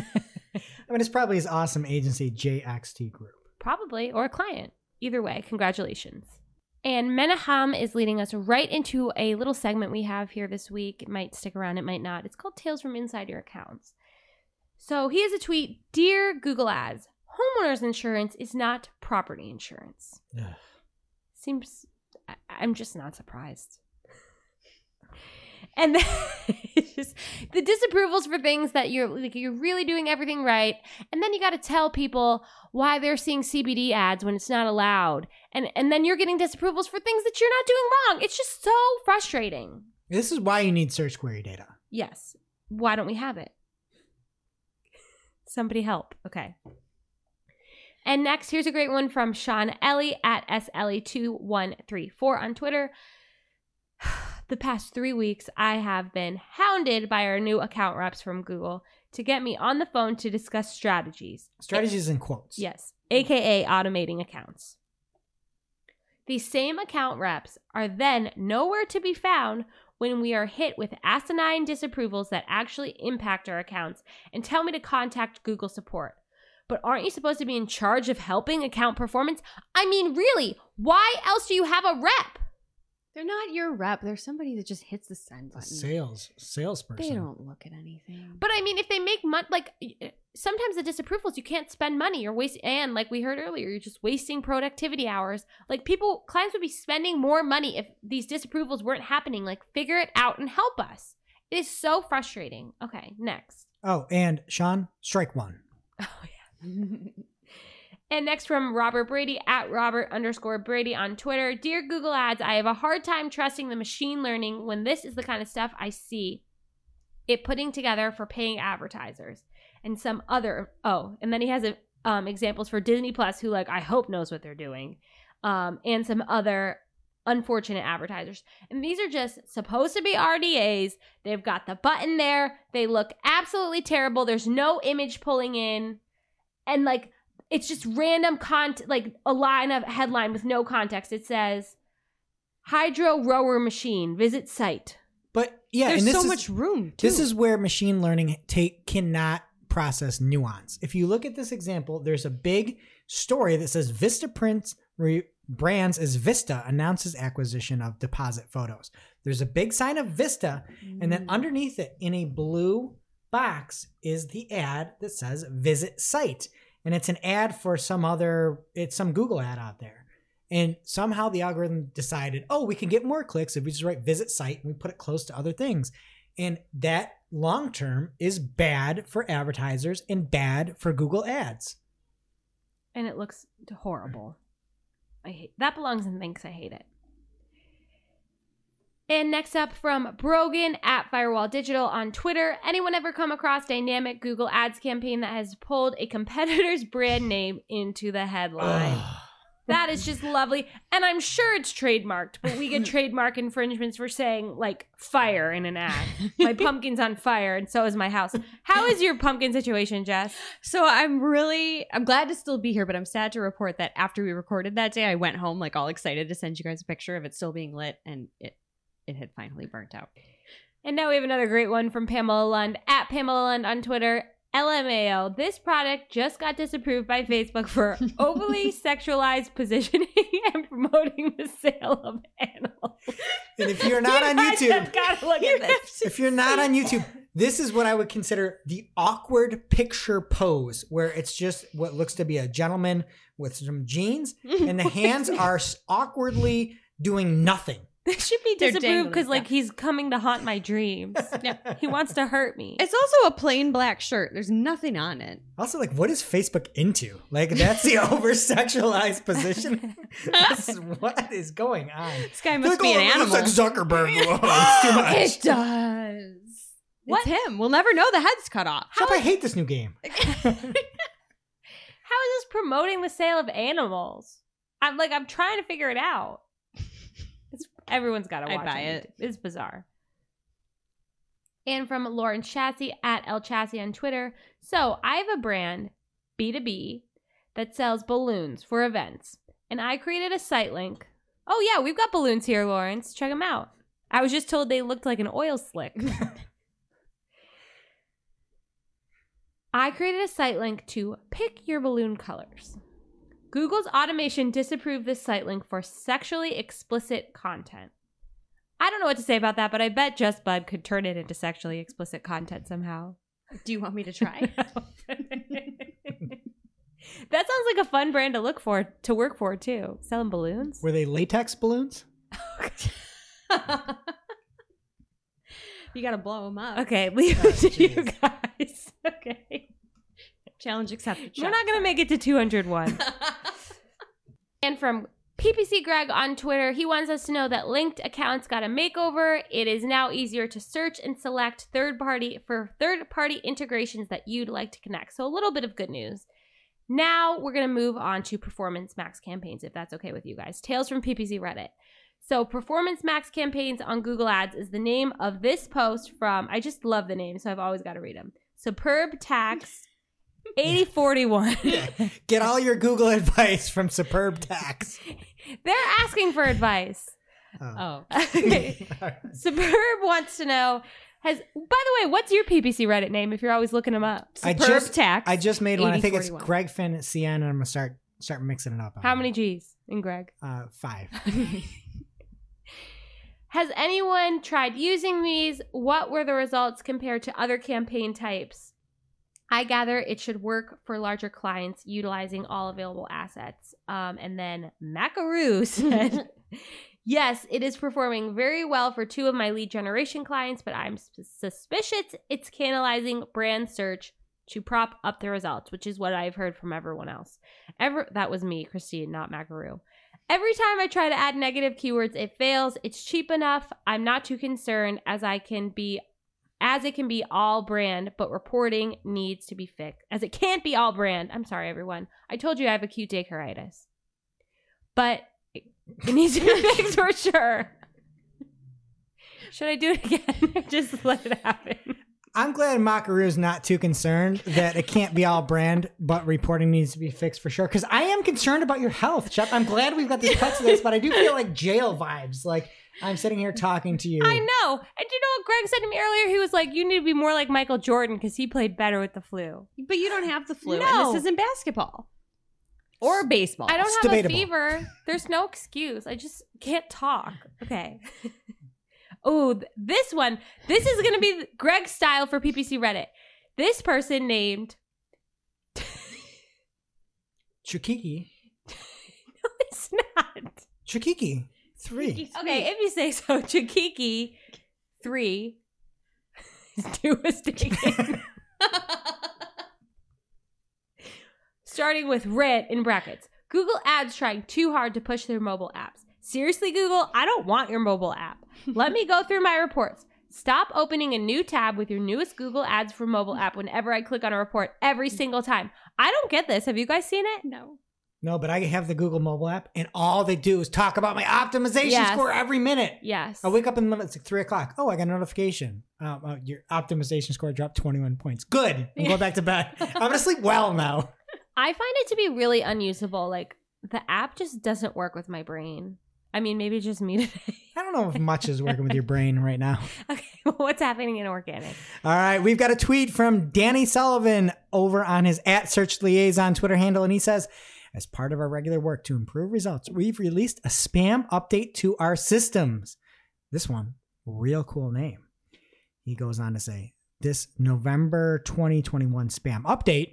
I mean, it's probably his awesome agency, JXT Group. Probably, or a client. Either way, congratulations. And Menachem is leading us right into a little segment we have here this week. It might stick around, it might not. It's called Tales from Inside Your Accounts. So he has a tweet Dear Google Ads, homeowners insurance is not property insurance. Ugh. Seems, I- I'm just not surprised. And then just the disapprovals for things that you're like you're really doing everything right, and then you got to tell people why they're seeing CBD ads when it's not allowed, and and then you're getting disapprovals for things that you're not doing wrong. It's just so frustrating. This is why you need search query data. Yes. Why don't we have it? Somebody help. Okay. And next, here's a great one from Sean Ellie at SLE2134 on Twitter. The past three weeks, I have been hounded by our new account reps from Google to get me on the phone to discuss strategies. Strategies in quotes. Yes, aka automating accounts. These same account reps are then nowhere to be found when we are hit with asinine disapprovals that actually impact our accounts and tell me to contact Google support. But aren't you supposed to be in charge of helping account performance? I mean, really, why else do you have a rep? They're not your rep. They're somebody that just hits the send A button. sales salesperson. They don't look at anything. But I mean, if they make money, like sometimes the disapprovals, you can't spend money. You're wasting, and like we heard earlier, you're just wasting productivity hours. Like people, clients would be spending more money if these disapprovals weren't happening. Like figure it out and help us. It is so frustrating. Okay, next. Oh, and Sean, strike one. Oh yeah. And next from Robert Brady at Robert underscore Brady on Twitter. Dear Google Ads, I have a hard time trusting the machine learning when this is the kind of stuff I see it putting together for paying advertisers and some other. Oh, and then he has a, um, examples for Disney Plus, who like I hope knows what they're doing, um, and some other unfortunate advertisers. And these are just supposed to be RDAs. They've got the button there. They look absolutely terrible. There's no image pulling in, and like it's just random content, like a line of headline with no context. It says, "Hydro rower machine visit site." But yeah, There's and this so is, much room. Too. This is where machine learning take cannot process nuance. If you look at this example, there's a big story that says Vista Prints re- brands as Vista announces acquisition of Depositphotos. There's a big sign of Vista, and then mm. underneath it in a blue box is the ad that says visit site. And it's an ad for some other it's some Google ad out there. And somehow the algorithm decided, oh, we can get more clicks if we just write visit site and we put it close to other things. And that long term is bad for advertisers and bad for Google ads. and it looks horrible. I hate that belongs in thanks. I hate it. And next up from Brogan at Firewall Digital on Twitter. Anyone ever come across dynamic Google Ads campaign that has pulled a competitor's brand name into the headline? That is just lovely. And I'm sure it's trademarked, but we get trademark infringements for saying like fire in an ad. My pumpkin's on fire and so is my house. How is your pumpkin situation, Jess? So I'm really I'm glad to still be here, but I'm sad to report that after we recorded that day, I went home like all excited to send you guys a picture of it still being lit, and it it had finally burnt out. And now we have another great one from Pamela Lund at Pamela Lund on Twitter. LMAO, this product just got disapproved by Facebook for overly sexualized positioning and promoting the sale of animals. And if you're not You on guys YouTube, have gotta look at this. if you're not on YouTube, this is what I would consider the awkward picture pose, where it's just what looks to be a gentleman with some jeans, and the hands are awkwardly doing nothing. This should be They're disapproved because, dangling, like, he's coming to haunt my dreams. yeah. he wants to hurt me. It's also a plain black shirt. There's nothing on it. Also, like, what is Facebook into? Like, that's the over sexualized position. This is- what is going on? This guy must Like, be oh, an it animal. looks like Zuckerberg. Whoa, it's too much. It does. What? It's him. We'll never know the head's cut off. Stop, I hate this new game. How is this promoting the sale of animals? I'm like, I'm trying to figure it out. Everyone's got to watch buy on it. It's bizarre. And from Lauren Chassis at El Chassis on Twitter. So I have a brand, B2B, that sells balloons for events. And I created a site link. Oh, yeah, we've got balloons here, Lawrence. Check them out. I was just told they looked like an oil slick. I created a site link to pick your balloon colors. Google's automation disapproved this site link for sexually explicit content. I don't know what to say about that, but I bet Jess Budde could turn it into sexually explicit content somehow. Do you want me to try? that sounds like a fun brand to look for to work for too. Selling balloons. Were they latex balloons? you got to blow them up. Okay, leave Oh, it to you guys. Okay, Challenge accepted. we're not gonna make it to 201. and from PPC Greg on Twitter, he wants us to know that linked accounts got a makeover. It is now easier to search and select third party for third party integrations that you'd like to connect. So a little bit of good news. Now we're going to move on to Performance Max campaigns, if that's okay with you guys. Tales from PPC Reddit. So, Performance Max campaigns on Google Ads is the name of this post from, I just love the name, so I've always got to read them. Superb Tax 8041. Get all your Google advice from Superb Tax. They're asking for advice. Oh. Okay. Superb wants to know has, by the way, what's your PPC Reddit name if you're always looking them up? I Superb just tax. I just made one. I think it's 8041. Greg Finn at CN, and I'm gonna start start mixing it up. How many G's in Greg? Uh, five. Has anyone tried using these? What were the results compared to other campaign types? I gather it should work for larger clients utilizing all available assets. Um, and then Macaroo said, Yes, it is performing very well for two of my lead generation clients, but I'm sus- suspicious it's canalizing brand search to prop up the results, which is what I've heard from everyone else. Ever that was me, Christine, not Macaroo. Every time I try to add negative keywords, it fails. It's cheap enough. I'm not too concerned as I can be as it can be all brand, but reporting needs to be fixed. As it can't be all brand. I'm sorry, everyone. I told you I have acute dacaritis. But it, needs to be fixed for sure. Should I do it again? Just let it happen. I'm glad Makaroo's not too concerned that it can't be all brand, but reporting needs to be fixed for sure. Because I am concerned about your health, Shep. I'm glad we've got this cut to this, but I do feel like jail vibes. Like I'm sitting here talking to you. I know. And you know what Greg said to me earlier? He was like, you need to be more like Michael Jordan because he played better with the flu. But you don't have the flu, No. and this isn't basketball or baseball. I don't It's have debatable. a fever. There's no excuse. I just can't talk. Okay. oh, th- this one. This is going to be Greg's style for PPC Reddit. This person named. Chukiki. No, it's not. Chukiki. Three. Okay, if you say so, Chikiki three Two is devastating. Starting with red in brackets. Google Ads trying too hard to push their mobile apps. Seriously, Google, I don't want your mobile app. Let me go through my reports. Stop opening a new tab with your newest Google Ads for mobile app whenever I click on a report every single time. I don't get this. Have you guys seen it? no. No, but I have the Google mobile app, and all they do is talk about my optimization Yes. score every minute. Yes. I wake up in the middle, it's like three o'clock. Oh, I got a notification. Um, uh, your optimization score dropped 21 points. Good. I'm going back to bed. I'm going to sleep well now. I find it to be really unusable. Like the app just doesn't work with my brain. I mean, maybe just me today. I don't know if much is working with your brain right now. okay, well, what's happening in organic? All right, we've got a tweet from Danny Sullivan over on his at search liaison Twitter handle, and he says, as part of our regular work to improve results, we've released a spam update to our systems. This one, real cool name. He goes on to say, this November 2021 spam update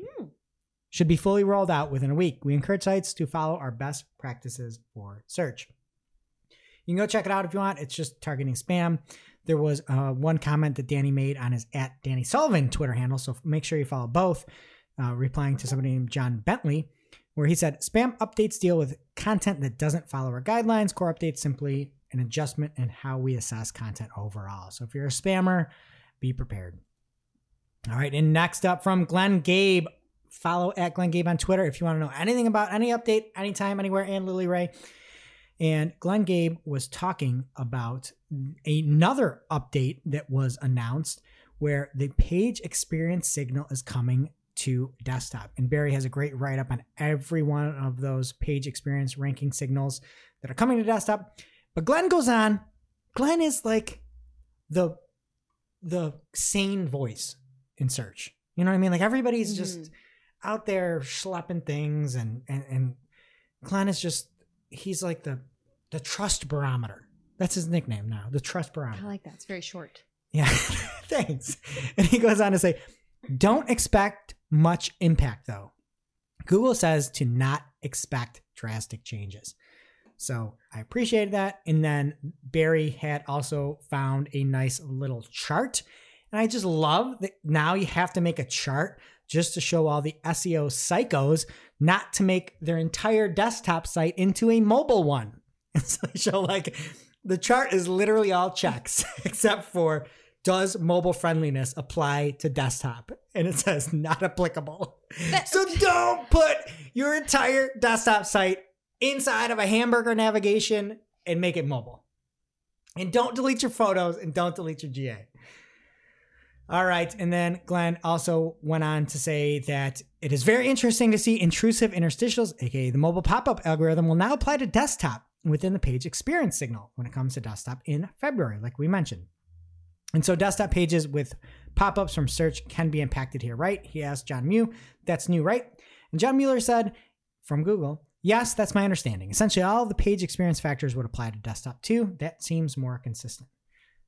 should be fully rolled out within a week. We encourage sites to follow our best practices for search. You can go check it out if you want. It's just targeting spam. There was uh, one comment that Danny made on his at Danny Sullivan Twitter handle, so make sure you follow both. Uh, replying to somebody named John Bentley, where he said, "Spam updates deal with content that doesn't follow our guidelines. Core updates simply an adjustment in how we assess content overall. So if you're a spammer, be prepared." All right, and next up from Glenn Gabe, follow at Glenn Gabe on Twitter if you want to know anything about any update, anytime, anywhere, and Lily Ray. And Glenn Gabe was talking about another update that was announced where the page experience signal is coming to desktop. And Barry has a great write up on every one of those page experience ranking signals that are coming to desktop. But Glenn goes on. Glenn is like the the sane voice in search. You know what I mean? Like everybody's mm-hmm. just out there schlepping things and and, and Glenn is just he's like the the trust barometer. That's his nickname now, the trust barometer. I like that. It's very short. Yeah, thanks. And he goes on to say, don't expect much impact though. Google says to not expect drastic changes. So I appreciated that. And then Barry had also found a nice little chart. And I just love that now you have to make a chart just to show all the SEO psychos not to make their entire desktop site into a mobile one. And so they show like the chart is literally all checks except for does mobile friendliness apply to desktop? And it says not applicable. so don't put your entire desktop site inside of a hamburger navigation and make it mobile. And don't delete your photos and don't delete your GA. All right. And then Glenn also went on to say that it is very interesting to see intrusive interstitials, aka the mobile pop up algorithm, will now apply to desktop within the page experience signal when it comes to desktop in February, like we mentioned. And so desktop pages with pop ups from search can be impacted here, right? He asked John Mew. That's new, right? And John Mueller said from Google, yes, that's my understanding. Essentially, all the page experience factors would apply to desktop too. That seems more consistent.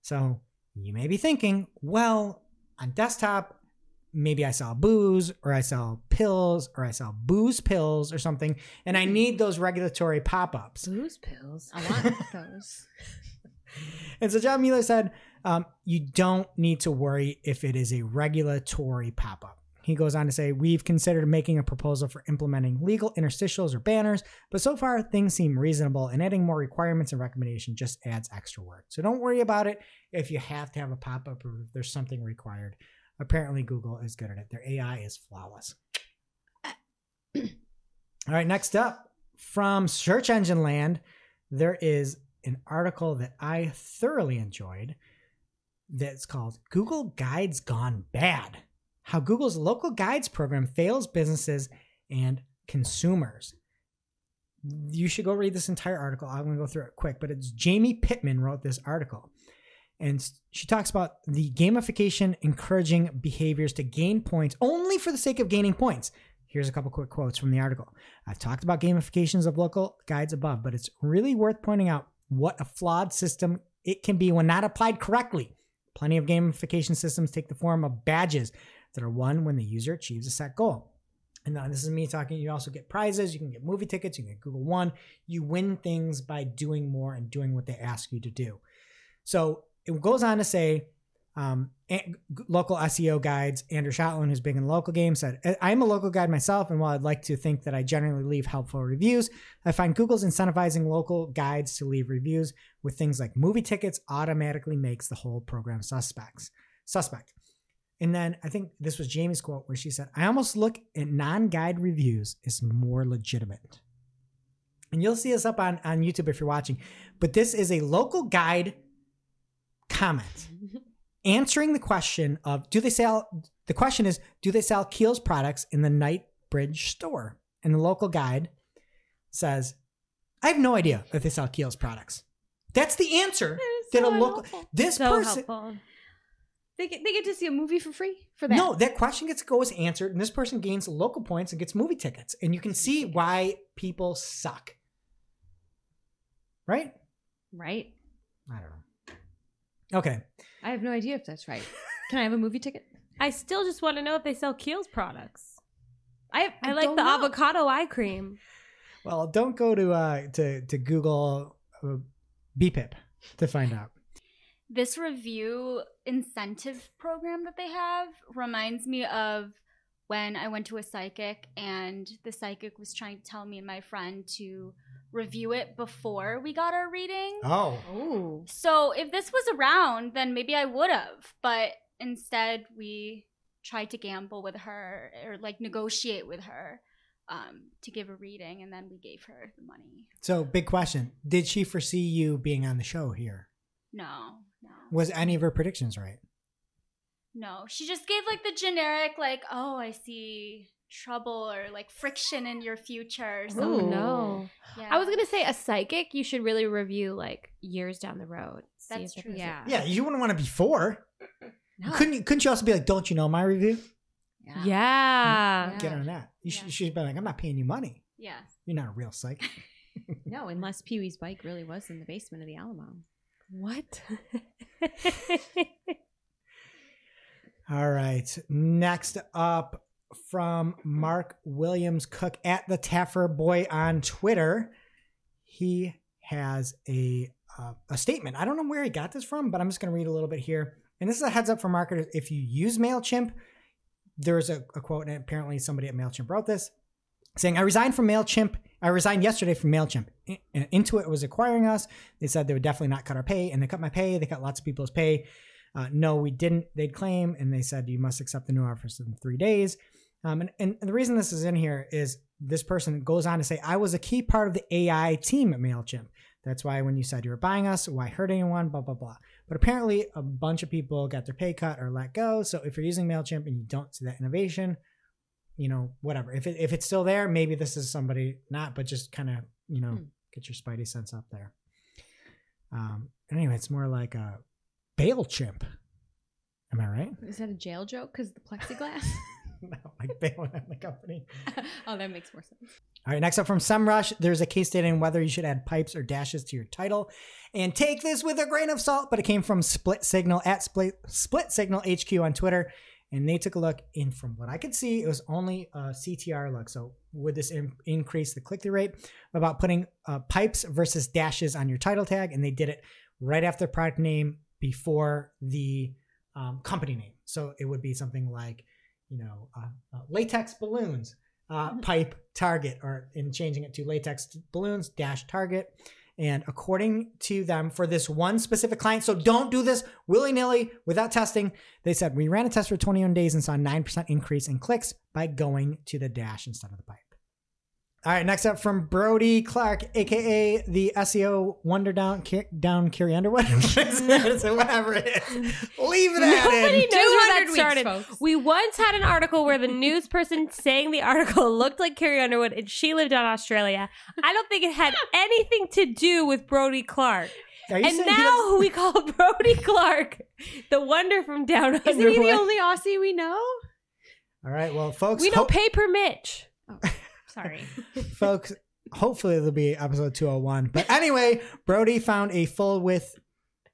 So you may be thinking, well, on desktop, maybe I sell booze or I sell pills or I sell booze pills or something, and I need those regulatory pop ups. Booze pills. I want those. And so John Mueller said, um, you don't need to worry if it is a regulatory pop up. He goes on to say, We've considered making a proposal for implementing legal interstitials or banners, but so far things seem reasonable, and adding more requirements and recommendation just adds extra work. So don't worry about it if you have to have a pop up or if there's something required. Apparently, Google is good at it. Their AI is flawless. All right, next up from Search Engine Land, there is an article that I thoroughly enjoyed that's called Google Guides Gone Bad How Google's Local Guides program Fails Businesses and Consumers. You should go read this entire article. I'm going to go through it quick, but it's Jamie Pitman wrote this article. And she talks about the gamification encouraging behaviors to gain points only for the sake of gaining points. Here's a couple quick quotes from the article. I've talked about gamifications of local guides above, but it's really worth pointing out what a flawed system it can be when not applied correctly. Plenty of gamification systems take the form of badges that are won when the user achieves a set goal. And now this is me talking. You also get prizes. You can get movie tickets. You can get Google One. You win things by doing more and doing what they ask you to do. So it goes on to say, um, local SEO guides, Andrew Shotland, who's big in the local games, said, I'm a local guide myself, and while I'd like to think that I generally leave helpful reviews, I find Google's incentivizing local guides to leave reviews with things like movie tickets automatically makes the whole program suspects suspect. And then I think this was Jamie's quote where she said, I almost look at non-guide reviews as more legitimate. And you'll see this up on, on YouTube if you're watching. But this is a local guide comment answering the question of do they sell the question is do they sell Kiehl's products in the Night Bridge store? And the local guide says, I have no idea if they sell Kiehl's products. That's the answer that a local this so person helpful. They get, they get to see a movie for free for that. No, that question gets goes answered, and this person gains local points and gets movie tickets. And you can see why people suck. Right? Right? I don't know. Okay. I have no idea if that's right. Can I have a movie ticket? I still just want to know if they sell Kiehl's products. I I like the know. avocado eye cream. Well, don't go to uh to to Google uh, BPIP to find out. This review incentive program that they have reminds me of when I went to a psychic and the psychic was trying to tell me and my friend to review it before we got our reading. Oh. Oh. So if this was around, then maybe I would have. But instead, we tried to gamble with her or like negotiate with her um, to give a reading, and then we gave her the money. So, big question. Did she foresee you being on the show here? No, no, Was any of her predictions right? no. She just gave like the generic, like, oh, I see trouble or like friction in your future. or Oh no. Yeah. I was gonna say a psychic you should really review like years down the road. See That's if true. Yeah. Yeah, you wouldn't want to before. No. Couldn't you, couldn't you also be like, don't you know my review? Yeah. Yeah. Yeah. Get on that. You should, Yeah. you should be like, I'm not paying you money. Yeah. You're not a real psychic. No, unless Pee Wee's bike really was in the basement of the Alamo. What? All right. Next up from Mark Williams Cook at the Taffer Boy on Twitter. He has a uh, a statement. I don't know where he got this from, but I'm just going to read a little bit here. And this is a heads up for marketers. If you use MailChimp, there's a, a quote, and apparently somebody at MailChimp wrote this saying, I resigned from MailChimp. I resigned yesterday from MailChimp. I- Intuit was acquiring us. They said they would definitely not cut our pay, and they cut my pay. They cut lots of people's pay. Uh, no, we didn't. They'd claim, and they said you must accept the new offers in three days. Um, and, and, the reason this is in here is this person goes on to say, I was a key part of the AI team at MailChimp. That's why when you said you were buying us, why hurt anyone, blah, blah, blah. But apparently, a bunch of people got their pay cut or let go. So if you're using MailChimp and you don't see that innovation, you know, whatever. If, it, if it's still there, maybe this is somebody not, but just kind of, you know, Hmm. get your spidey sense up there. Um, anyway, it's more like a bail chimp. Am I right? Is that a jail joke? Because the plexiglass? like bailing on the company. oh, that makes more sense. All right, next up from SEMrush, there's a case stating whether you should add pipes or dashes to your title. And take this with a grain of salt, but it came from Split Signal at Split, Split Signal HQ on Twitter. And they took a look, and from what I could see, it was only a CTR look. So, would this in- increase the click through rate about putting uh, pipes versus dashes on your title tag? And they did it right after the product name before the um, company name. So, it would be something like, you know, uh, uh, latex balloons, uh, pipe target, or in changing it to latex balloons dash target. And according to them, for this one specific client, so don't do this willy nilly without testing. They said we ran a test for 21 days and saw a 9% increase in clicks by going to the dash instead of the pipe. All right, next up from Brody Clark, aka the SEO Wonder Down, Ki- down Carrie Underwood. so whatever it is, leave that Nobody in. knows where that 200 weeks, started. folks. We once had an article where the news person saying the article looked like Carrie Underwood and she lived in Australia. I don't think it had anything to do with Brody Clark. Are you And saying he now we call Brody Clark the wonder from down Isn't Underwood. he the only Aussie we know? All right, well, folks, we hope- don't pay per Mitch. Oh. Sorry. folks hopefully it'll be episode 201 but anyway brody found a full width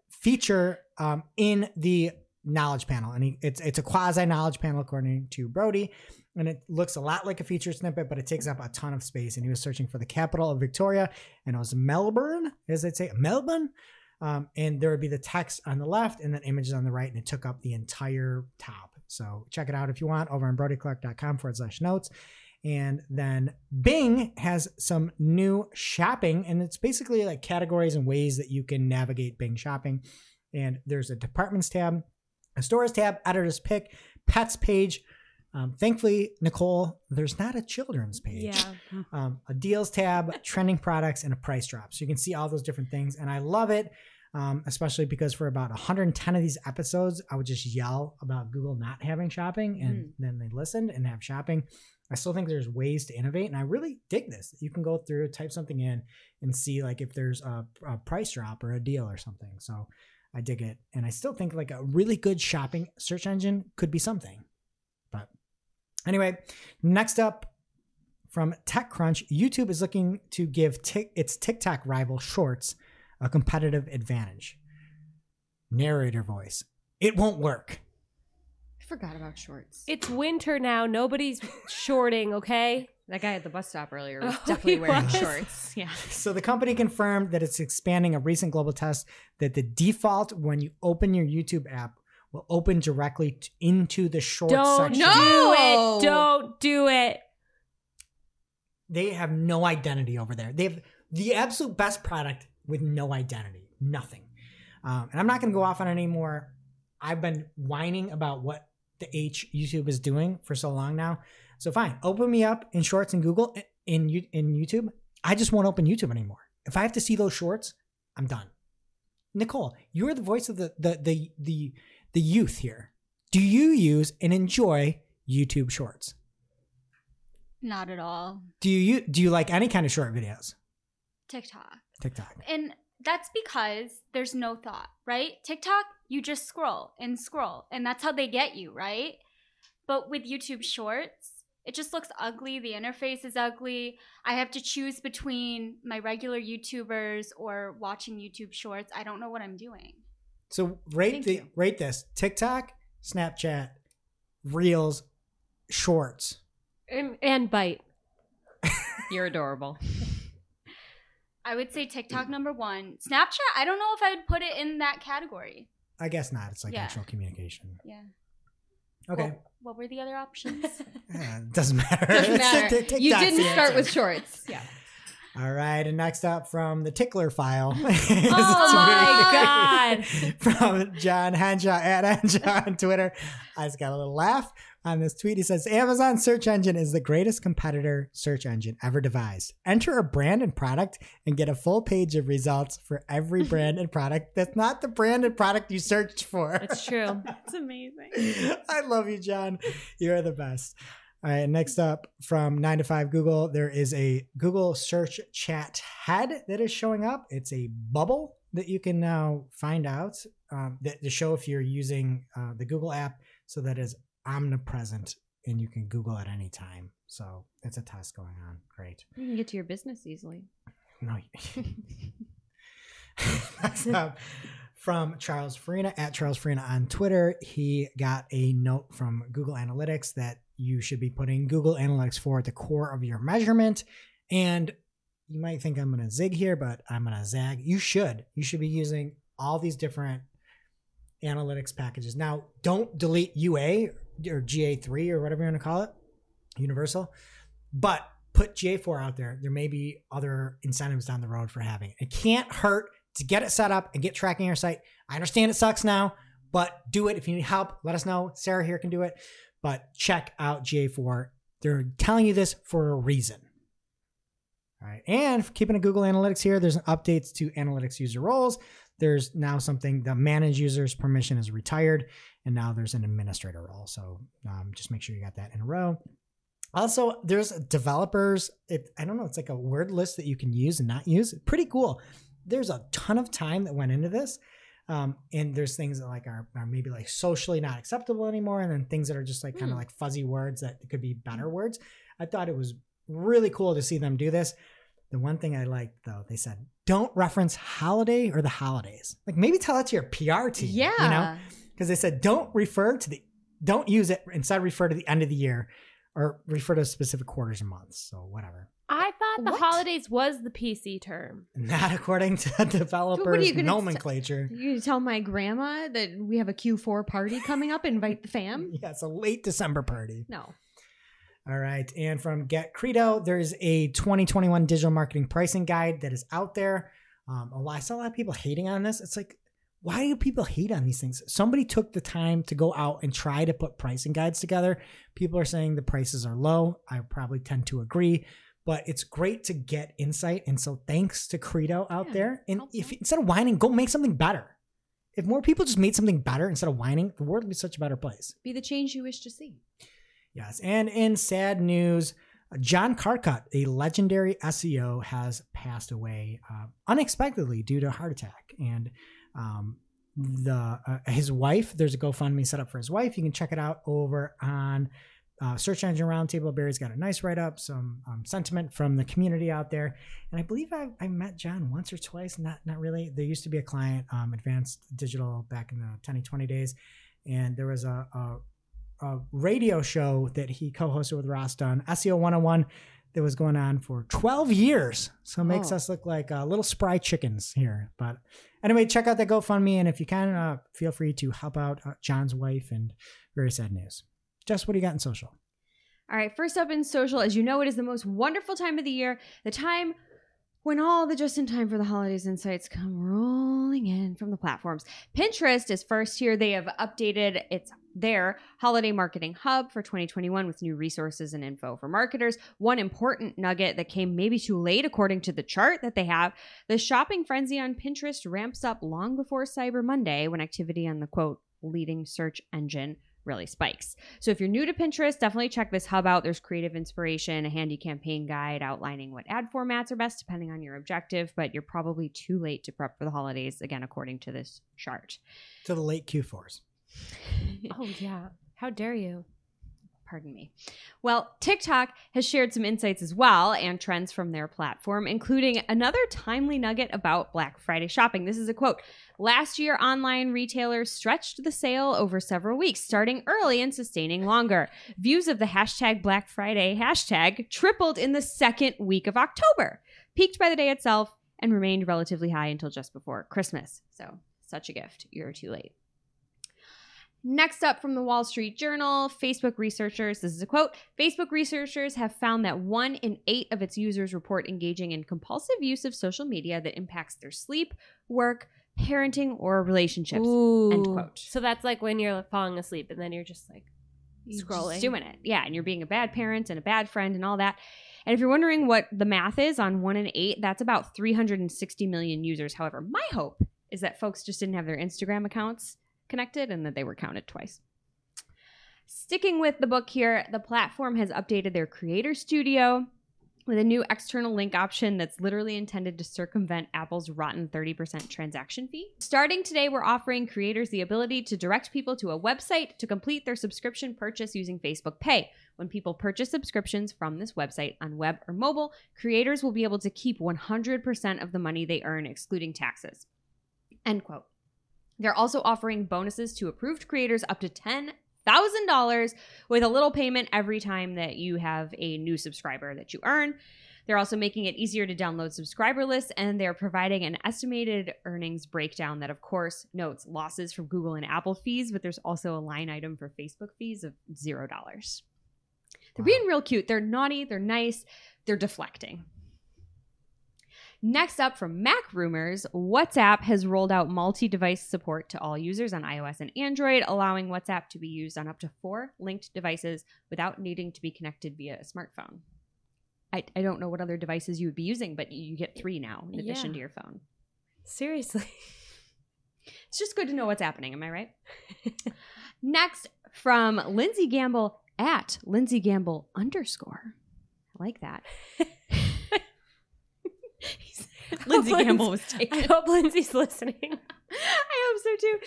feature um, in the knowledge panel. And he, it's it's a quasi knowledge panel according to brody. And it looks a lot like a feature snippet but it takes up a ton of space. And he was searching for the capital of victoria and it was melbourne as they'd say melbourne. Um, and there would be the text on the left and then images on the right and it took up the entire top. So check it out if you want over on brodyclark.com forward slash notes and then Bing has some new shopping, and it's basically like categories and ways that you can navigate Bing shopping. And there's a departments tab, a stores tab, editor's pick, pets page. Um, thankfully, Nicole, there's not a children's page. Yeah. Um, a deals tab, trending products, and a price drop. So you can see all those different things. And I love it, um, especially because for about 110 of these episodes, I would just yell about Google not having shopping, and then they listened and have shopping. I still think there's ways to innovate, and I really dig this. You can go through, type something in, and see like if there's a, a price drop or a deal or something. So I dig it, and I still think like a really good shopping search engine could be something. But anyway, next up from TechCrunch, YouTube is looking to give Tik its TikTok rival Shorts a competitive advantage. Narrator voice. It won't work. I forgot about shorts. It's winter now. Nobody's shorting, okay? that guy at the bus stop earlier was Oh, definitely wearing was? shorts. Yeah. So the company confirmed that it's expanding a recent global test that the default when you open your YouTube app will open directly t- into the shorts Don't section. do No! it. Don't do it. They have no identity over there. They have the absolute best product with no identity, nothing. Um, and I'm not going to go off on it anymore. I've been whining about what the H YouTube is doing for so long now. So fine, open me up in Shorts and Google in in YouTube. I just won't open YouTube anymore. If I have to see those shorts, I'm done. Nicole, you're the voice of the the the the, the youth here. Do you use and enjoy YouTube Shorts? Not at all. Do you do you like any kind of short videos? TikTok. TikTok. And that's because there's no thought, right? TikTok, you just scroll and scroll, and that's how they get you, right? But with YouTube Shorts, It just looks ugly. The interface is ugly. I have to choose between my regular YouTubers or watching YouTube shorts. I don't know what I'm doing. So rate Thank the you. rate this TikTok, Snapchat, Reels, Shorts. And, and bite. You're adorable. I would say TikTok number one. Snapchat, I don't know if I would put it in that category. I guess not. It's like Yeah. actual communication. Yeah. Okay, What, what were the other options? It uh, doesn't matter. Doesn't matter. You didn't start with shorts. Yeah. All right, and next up from the Tickler file. Oh my God! from John Henshaw at Henshaw on Twitter. I just got a little laugh on this tweet. He says, Amazon search engine is the greatest competitor search engine ever devised. Enter a brand and product and get a full page of results for every brand and product that's not the brand and product you searched for. It's true. That's amazing. I love you, John. You're the best. All right, next up from 9 to 5 Google, there is a Google search chat head that is showing up. It's a bubble that you can now find out um, that to show if you're using uh, the Google app so that is omnipresent and you can Google at any time. So it's a test going on. Great. You can get to your business easily. No. Next up, from Charles Farina at Charles Farina on Twitter, he got a note from Google Analytics that you should be putting Google Analytics 4 at the core of your measurement. And you might think I'm going to zig here, but I'm going to zag. You should. You should be using all these different analytics packages. Now, don't delete UA or GA3 or whatever you want to call it, Universal, but put GA4 out there. There may be other incentives down the road for having it. It can't hurt to get it set up and get tracking your site. I understand it sucks now, but do it. If you need help, let us know. Sarah here can do it, but check out GA4. They're telling you this for a reason. All right. And keeping a Google Analytics here, there's updates to analytics user roles. There's now something the manage users permission is retired, and now there's an administrator role. So um, just make sure you got that in a row. Also, there's developers. It, I don't know. It's like a word list that you can use and not use. Pretty cool. There's a ton of time that went into this. Um, and there's things that like are, are maybe like socially not acceptable anymore, and then things that are just like kind of Hmm. like fuzzy words that could be better words. I thought it was really cool to see them do this. The one thing I liked though, they said don't reference holiday or the holidays. Like maybe tell that to your PR team. Yeah. you know, because they said don't refer to the don't use it instead refer to the end of the year or refer to specific quarters and months. So whatever. I thought the What? holidays was the PC term. Not according to developers you gonna nomenclature. You tell my grandma that we have a Q4 party coming up? Invite the fam? Yeah, it's a late December party. No. All right. And from Get Credo, there's a 2021 digital marketing pricing guide that is out there. Um, a lot, I saw a lot of people hating on this. It's like, why do people hate on these things? Somebody took the time to go out and try to put pricing guides together. People are saying the prices are low. I probably tend to agree, but it's great to get insight. And so thanks to Credo out Yeah, there. And helpful. if instead of whining, go make something better. If more people just made something better instead of whining, the world would be such a better place. Be the change you wish to see. Yes. And in sad news, John Carcutt, a legendary SEO, has passed away uh, unexpectedly due to a heart attack. And um, the uh, his wife, there's a GoFundMe set up for his wife. You can check it out over on uh, Search Engine Roundtable. Barry's got a nice write up, some um, sentiment from the community out there. And I believe I, I met John once or twice. Not not really. There used to be a client, um, Advanced Digital, back in the 10 20 days. And there was a, a a radio show that he co-hosted with Ross Dunn, SEO 101, that was going on for 12 years. So it makes Oh. us look like uh, little spry chickens here. But anyway, check out that GoFundMe, and if you can, uh, feel free to help out uh, John's wife. And very sad news. Just what do you got in social? All right, first up in social, as you know, it is the most wonderful time of the year, the time when all the just in time for the holidays insights come rolling in from the platforms. Pinterest is first here. They have updated its their holiday marketing hub for 2021 with new resources and info for marketers. One important nugget that came maybe too late according to the chart that they have, the shopping frenzy on Pinterest ramps up long before Cyber Monday when activity on the quote leading search engine really spikes. So if you're new to Pinterest, definitely check this hub out. There's creative inspiration, a handy campaign guide outlining what ad formats are best depending on your objective, but you're probably too late to prep for the holidays, again, according to this chart. To the late Q4s. Oh yeah. How dare you? Pardon me. Well, TikTok has shared some insights as well and trends from their platform, including another timely nugget about Black Friday shopping. This is a quote Last year, online retailers stretched the sale over several weeks, starting early and sustaining longer. Views of the hashtag Black Friday hashtag tripled in the second week of October, peaked by the day itself, and remained relatively high until just before Christmas. So, such a gift. You're too late. Next up from the Wall Street Journal, Facebook researchers, this is a quote Facebook researchers have found that one in eight of its users report engaging in compulsive use of social media that impacts their sleep, work, parenting, or relationships. End quote. So that's like when you're falling asleep and then you're just like scrolling. just doing it. Yeah, and you're being a bad parent and a bad friend and all that. And if you're wondering what the math is on one in eight, that's about 360 million users. However, my hope is that folks just didn't have their Instagram accounts connected and that they were counted twice. Sticking with the book here, the platform has updated their creator studio with a new external link option that's literally intended to circumvent Apple's rotten 30% transaction fee. Starting today, we're offering creators the ability to direct people to a website to complete their subscription purchase using Facebook Pay. When people purchase subscriptions from this website on web or mobile, creators will be able to keep 100% of the money they earn, excluding taxes. End quote. They're also offering bonuses to approved creators up to $10,000 with a little payment every time that you have a new subscriber that you earn. They're also making it easier to download subscriber lists and they're providing an estimated earnings breakdown that, of course, notes losses from Google and Apple fees, but there's also a line item for Facebook fees of $0. They're being real cute. They're naughty, they're nice, they're deflecting. Next up from MacRumors, WhatsApp has rolled out multi device support to all users on iOS and Android, allowing WhatsApp to be used on up to four linked devices without needing to be connected via a smartphone. I, I don't know what other devices you would be using, but you get three now in addition Yeah. to your phone. seriously. It's just good to know what's happening. Am I right? Next, from Lindsey Gamble at Lindsey Gamble underscore. I like that. Lindsey Lindsey- Gamble was taking. I hope Lindsey's listening. I hope so too.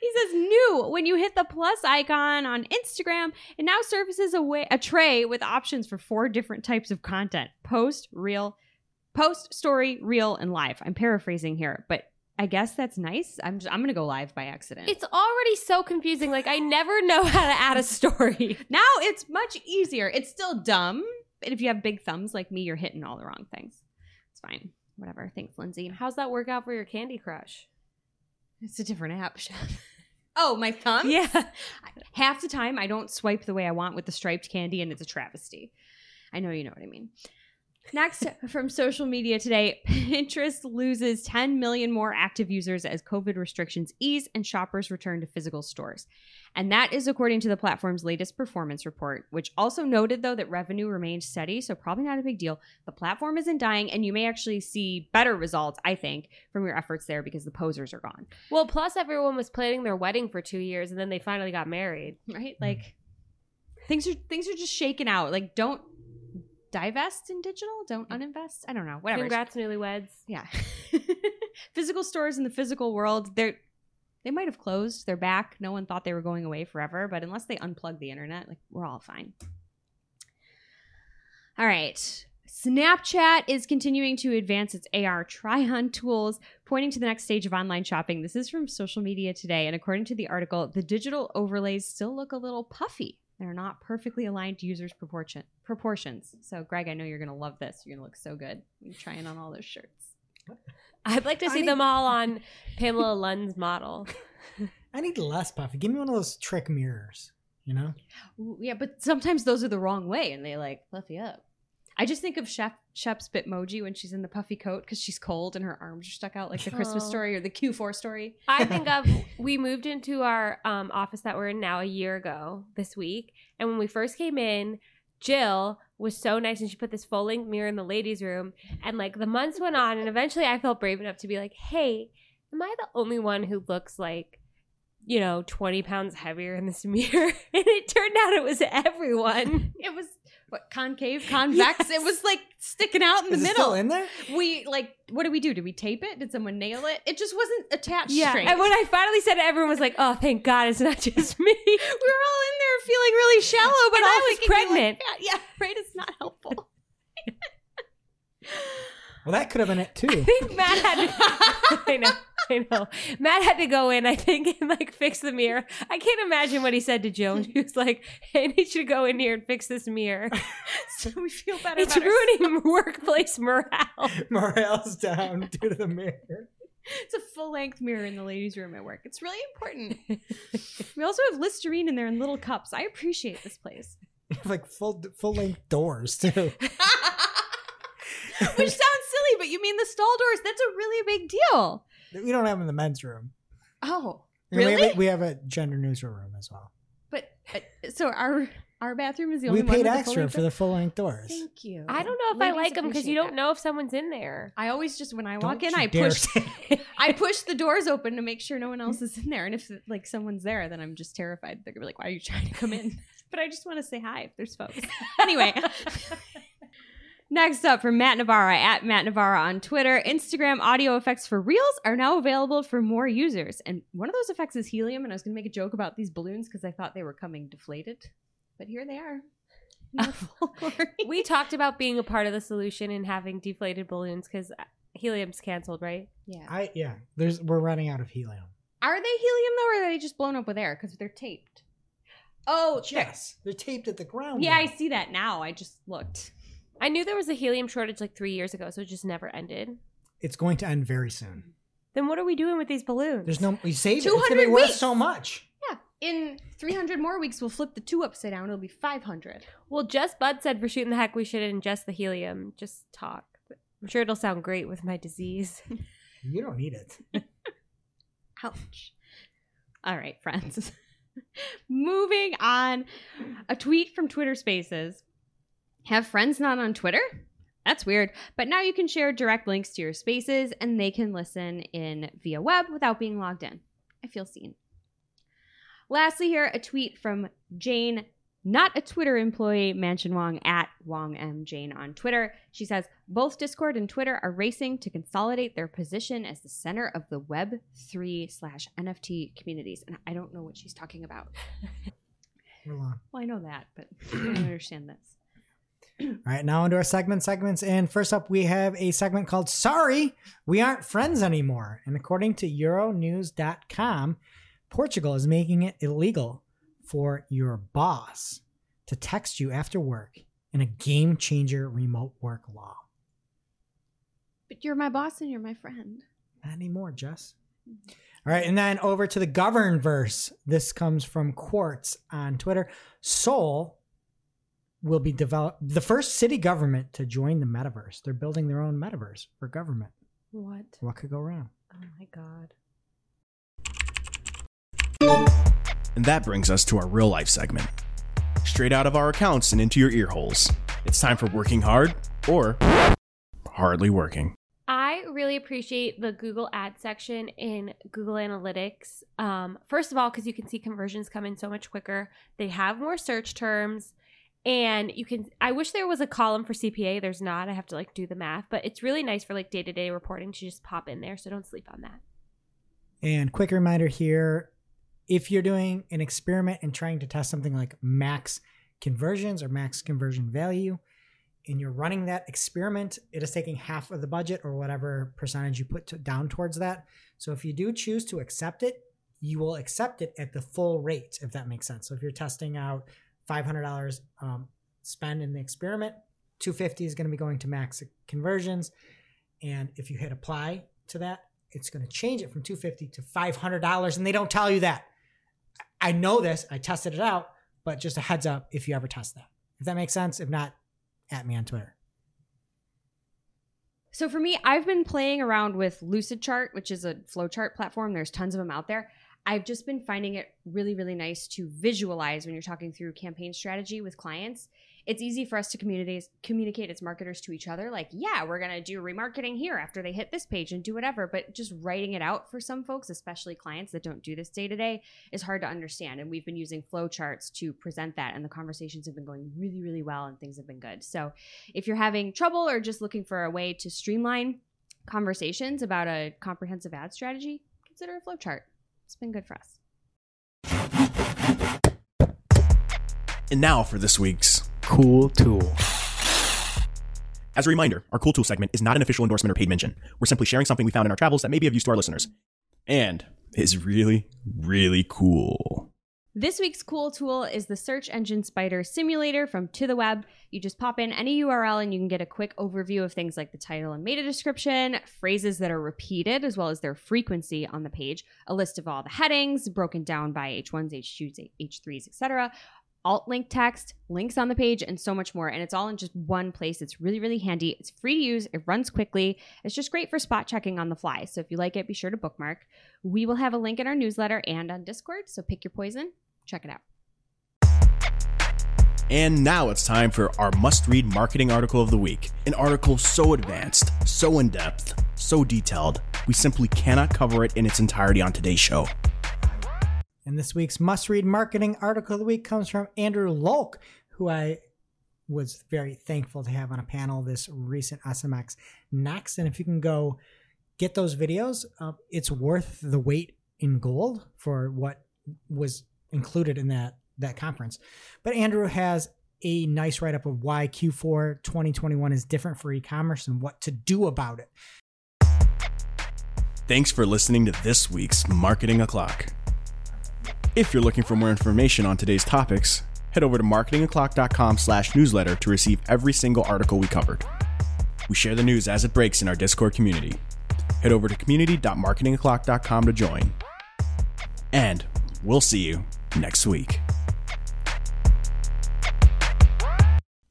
He says, "New when you hit the plus icon on Instagram, it now surfaces a way a tray with options for four different types of content: post, reel, post, story, reel, and live." I'm paraphrasing here, but I guess that's nice. I'm just, I'm gonna go live by accident. It's already so confusing. Like I never know how to add a story. now it's much easier. It's still dumb, but if you have big thumbs like me, you're hitting all the wrong things. Fine. Whatever. Thanks, Lindsey. How's that work out for your Candy Crush? It's a different app. Chef. Oh, my thumb? Yeah. half the time I don't swipe the way I want with the striped candy and it's a travesty. I know you know what I mean. Next from social media today, Pinterest loses 10 million more active users as COVID restrictions ease and shoppers return to physical stores. And that is according to the platform's latest performance report, which also noted though that revenue remained steady, so probably not a big deal. The platform isn't dying and you may actually see better results, I think, from your efforts there because the posers are gone. Well, plus everyone was planning their wedding for two years and then they finally got married. right? Like things are things are just shaken out. Like don't divest in digital, don't mm. uninvest. I don't know. Whatever. Congrats, newlyweds. Yeah. physical stores in the physical world, they're they might have closed. They're back. No one thought they were going away forever, but unless they unplug the internet, like we're all fine. All right. Snapchat is continuing to advance its AR try on tools, pointing to the next stage of online shopping. This is from Social Media Today. And according to the article, the digital overlays still look a little puffy. They're not perfectly aligned to users' proportion, proportions. So, Greg, I know you're going to love this. You're going to look so good. You're trying on all those shirts. I'd like to see I- them all on Pamela Lund's model. I need less puffy. Give me one of those trick mirrors. You know, yeah, but sometimes those are the wrong way and they like puffy up. I just think of Chef Shep's Bitmoji when she's in the puffy coat because she's cold and her arms are stuck out like the Christmas Oh. story or the Q4 story. I think of we moved into our um, office that we're in now a year ago this week, and when we first came in, Jill was so nice, and she put this full length mirror in the ladies' room. And like the months went on, and eventually I felt brave enough to be like, "Hey, am I the only one who looks like?" You know, 20 pounds heavier in this mirror. And it turned out it was everyone. It was what concave, convex. It was like sticking out in the Is middle. still in there? we like what did we do? Did we tape it? Did someone nail it? It just wasn't attached Yeah. straight. And when I finally said it, everyone was like, "Oh, thank God, it's not just me." we were all in there feeling really shallow, but And I was thinking we looked pregnant. Yeah, right. It's not helpful. Well, that could have been it too. I too. think Matt had. To, I know. I know. Matt had to go in, I think, and like fix the mirror. I can't imagine what he said to Joan. He was like, "Hey, I need you to go in here and fix this mirror. so we feel better. It's about ourselves. ruining workplace morale." Morale's down due to the mirror. It's a full length mirror in the ladies' room at work. It's really important. we also have Listerine in there in little cups. I appreciate this place. like full full length doors too. Which sounds silly, but you mean the stall doors? That's a really big deal. We don't have them in the men's room. Oh, And We really? have, a, we have a gender neutral room as well. but uh, so our our bathroom is the We only one paid with extra full-length for the full length doors. Thank you. I don't know if I like them because you don't that. know if someone's in there. I always just when I walk Don't in, I push I push the doors open to make sure no one else is in there. And if like someone's there, then I'm just terrified. They're gonna be like, "Why are you trying to come in?" But I just want to say hi if there's folks. Anyway. Next up from Matt Navarra at Matt Navarra on Twitter. Instagram audio effects for Reels are now available for more users. And one of those effects is helium. And I was going to make a joke about these balloons because I thought they were coming deflated. But here they are. in their full glory. We talked about being a part of the solution and having deflated balloons because uh, helium's canceled, right? yeah. I yeah. There's we're running out of helium. Are they helium though, or are they just blown up with air because they're taped? Oh, they're- Yes, they're taped at the ground. Yeah, I see that now. I just looked. I knew there was a helium shortage like three years ago, so it just never ended. It's going to end very soon. Then what are we doing with these balloons? There's no we saved it. It's gonna 200 be worth weeks. so much. Yeah. In 300 more weeks, we'll flip the two upside down. It'll be 500. Well, just Bud said for shooting the heck we should ingest the helium. Just talk. I'm sure it'll sound great with my disease. You don't need it. Ouch. All right, friends. Moving on. A tweet from Twitter Spaces. Have friends not on Twitter? That's weird. But now you can share direct links to your spaces and they can listen in via web without being logged in. I feel seen. Lastly, here, a tweet from Jane, not a Twitter employee, Manchun Wong at Wong M Jane on Twitter. She says both Discord and Twitter are racing to consolidate their position as the center of the Web three slash NFT communities, and I don't know what she's talking about. Well, I know that, but I don't understand this. All right, now into our segment segments. And first up, we have a segment called Sorry, We Aren't Friends Anymore. And according to Euronews.com, Portugal is making it illegal for your boss to text you after work in a game changer remote work law. But you're my boss and you're my friend. Not anymore, Jess. Mm-hmm. All right, and then over to the govern verse. This comes from Quartz on Twitter. Seoul will be develop the first city government to join the metaverse. They're building their own metaverse for government. what? What could go wrong? Oh my god. And that brings us to our real life segment. Straight out of our accounts and into your ear holes. It's time for working hard or hardly working. I really appreciate the Google ad section in Google Analytics. Um, first of all, because you can see conversions come in so much quicker. They have more search terms, and you can. I wish there was a column for CPA. There's not. I have to like do the math, but it's really nice for like day to day reporting to just pop in there. So don't sleep on that. And quick reminder here if you're doing an experiment and trying to test something like max conversions or max conversion value, and you're running that experiment, it is taking half of the budget or whatever percentage you put to, down towards that. So if you do choose to accept it, you will accept it at the full rate, if that makes sense. So if you're testing out $500 um, spend in the experiment, 250 is going to be going to max conversions. And if you hit apply to that, it's going to change it from 250 to $500 and they don't tell you that. I know this, I tested it out, but just a heads up if you ever test that. If that makes sense, if not, at me on Twitter. So for me, I've been playing around with Lucidchart, which is a flowchart platform. There's tons of them out there. I've just been finding it really, really nice to visualize when you're talking through campaign strategy with clients. it's easy for us to communicate communicate as marketers to each other like yeah we're to do remarketing here after they hit this page and do whatever but just writing it out for some folks especially clients that don't do this day to day is hard to understand and we've been using flowcharts to present that and the conversations have been going really really well and things have been good so if you're having trouble or just looking for a way to streamline conversations about a comprehensive ad strategy consider a flowchart it's been good for us And now for this week's Cool tool. As a reminder, our Cool Tool segment is not an official endorsement or paid mention. We're simply sharing something we found in our travels that may be of use to our listeners. And is really, really cool. This week's cool tool is the Search Engine Spider Simulator from To the Web. You just pop in any URL and you can get a quick overview of things like the title and meta description, phrases that are repeated, as well as their frequency on the page, a list of all the headings broken down by H1s, H2s, H3s, etc., alt link text, links on the page, and so much more. And it's all in just one place. It's really, really handy. It's free to use, it runs quickly. It's just great for spot checking on the fly. So if you like it, be sure to bookmark. We will have a link in our newsletter and on Discord. So pick your poison, check it out. And now it's time for our must read marketing article of the week. An article so advanced, so in depth, so detailed, we simply cannot cover it in its entirety on today's show. And this week's must read marketing article of the week comes from Andrew Lolk, who I was very thankful to have on a panel this recent SMX Next. And if you can go get those videos, uh, it's worth the weight in gold for what was included in that that conference. But Andrew has a nice write up of why Q4 2021 is different for e-commerce and what to do about it. Thanks for listening to this week's Marketing O'Clock. If you're looking for more information on today's topics, head over to marketingoclock.com slash newsletter to receive every single article we covered. We share the news as it breaks in our Discord community. Head over to community.marketingoclock.com to join. And we'll see you next week.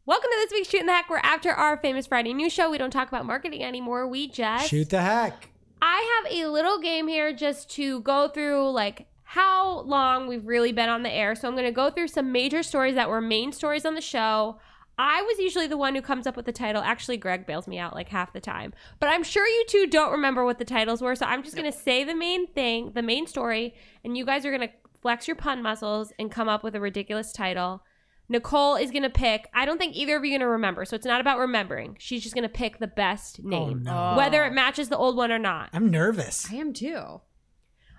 Welcome to this week's Shoot in the Heck, where after our famous Friday news show, we don't talk about marketing anymore. We just Shoot the heck. I have a little game here just to go through like how long we've really been on the air. So I'm going to go through some major stories that were main stories on the show. I was usually the one who comes up with the title. Actually, Greg bails me out like half the time. But I'm sure you two don't remember what the titles were. So I'm just going to say the main thing, the main story, and you guys are going to flex your pun muscles and come up with a ridiculous title. Nicole is going to pick, I don't think either of you are going to remember. So it's not about remembering. She's just going to pick the best name, no. whether it matches the old one or not. I'm nervous. I am too.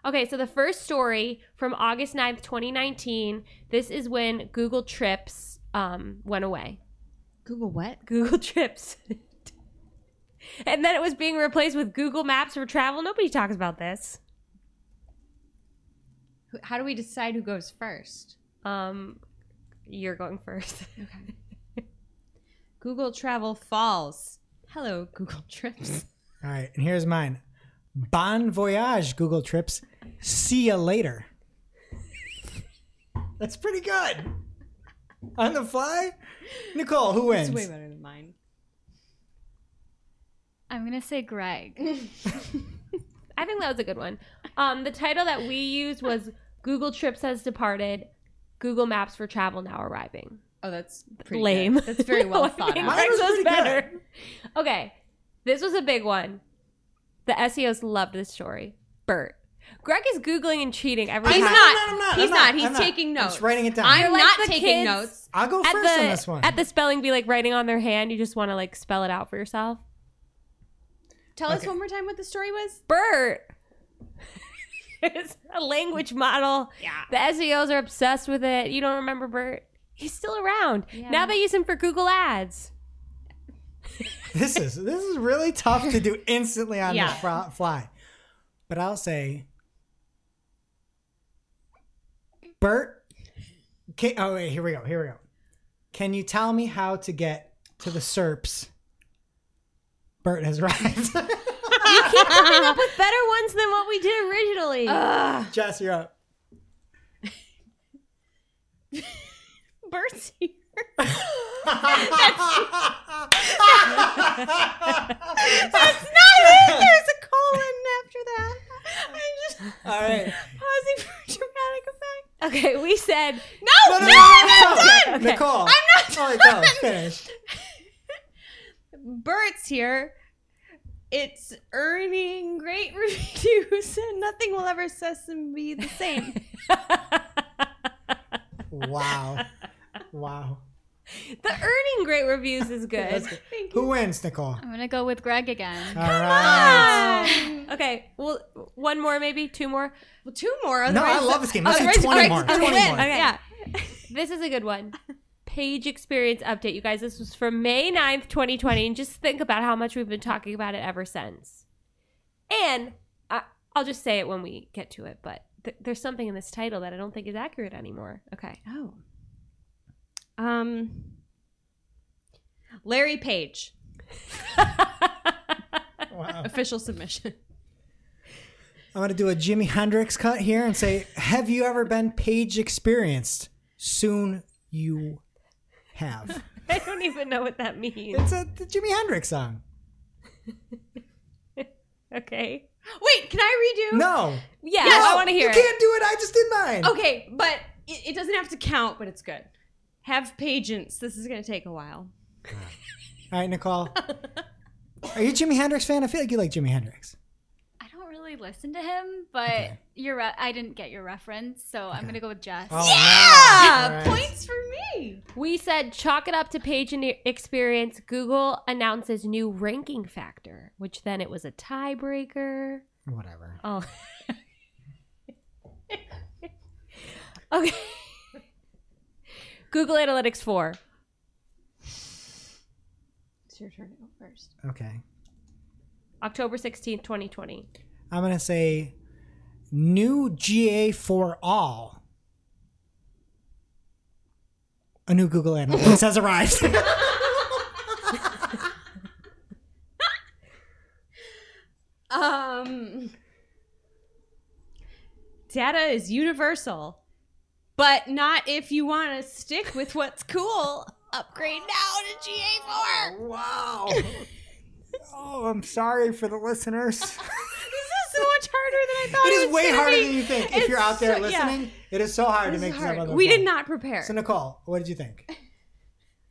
Okay, so the first story from August 9th, 2019, this is when Google Trips um, went away. Google what? Google Trips. and then it was being replaced with Google Maps for travel. Nobody talks about this. Who- How do we decide who goes first? Um, you're going first. Okay. Google Travel Falls. Hello, Google Trips. All right, and here's mine. Bon voyage, Google Trips. See ya later. That's pretty good. On the fly? Nicole, who wins? It's way better than mine. I'm gonna say Greg. I think that was a good one. Um, the title that we used was Google Trips has departed. Google Maps for travel now arriving. Oh, that's pretty Lame. good. That's very well I thought think out. Mine was was pretty good. better. Okay, this was a big one. The SEOs loved this story. Bert. Greg is googling and cheating every He's time. not. I'm not, He's I'm not. not, He's I'm not. taking I'm notes. just writing it down. I'm You're like not the taking notes. I'll go At first the on this one. at the spelling be like writing on their hand. You just want to like spell it out for yourself. Tell us one more time what the story was. Bert. It's a language model. Yeah. The SEOs are obsessed with it. You don't remember Bert? He's still around. Yeah. Now they use him for Google Ads. this is this is really tough to do instantly on Yeah. the fr- fly. But I'll say Bert can, oh wait, here we go. Here we go. Can you tell me how to get to the SERPs? Bert has arrived. You keep coming up with better ones than what we did originally. Jess, you're up. Bert's here. That's not it. There's a colon after that. I'm just All right. pausing for dramatic effect. okay, we said No, No, no, no, no, I'm no, not done. Okay. Nicole. I'm not Oh, go finish. Bert's here. It's earning great reviews, and nothing will ever cess and be the same. Wow, wow. the earning great reviews is good. That's good. Who wins, Nicole? I'm gonna go with Greg again. All right. okay, well, one more, maybe two more. well, two more. No, I love this game. Let's do otherwise 20 Greg's more. 20 win. more. Okay. Yeah. This is a good one. Page experience update, you guys. This was from May 9th, 2020. And just think about how much we've been talking about it ever since. And I, I'll just say it when we get to it, but th- there's something in this title that I don't think is accurate anymore. Okay. Oh. Um. Larry Page, Wow. official submission. I'm going to do a Jimi Hendrix cut here and say, Have you ever been page experienced? Soon you have. I don't even know what that means. It's a the Jimi Hendrix song. Okay. Wait, can I redo? No. Yeah, No, I want to hear it. You it. can't do it. I just did mine. Okay, but it, it doesn't have to count, but it's good. Have patience. This is going to take a while. All right, Nicole. Are you a Jimi Hendrix fan? I feel like you like Jimi Hendrix. I really listen to him, but Okay. your re- I didn't get your reference, so I'm gonna go with Jess. Oh, Yeah, no. All right. points for me. We said chalk it up to page experience. Google announces new ranking factor, which then it was a tiebreaker. Whatever. Oh. okay. Google Analytics 4. It's your turn to go first. Okay. October 16th, 2020. I'm going to say new GA for all. A new Google Analytics has arrived. Um, data is universal, but not if you want to stick with what's cool. Upgrade now to GA4. wow. Oh, I'm sorry for the listeners. This is so much harder than I thought. It It is was way harder be. than you think. If you're out there so- yeah. listening, it is so hard to make is yourself hard. on the We phone. did not prepare. So Nicole, what did you think?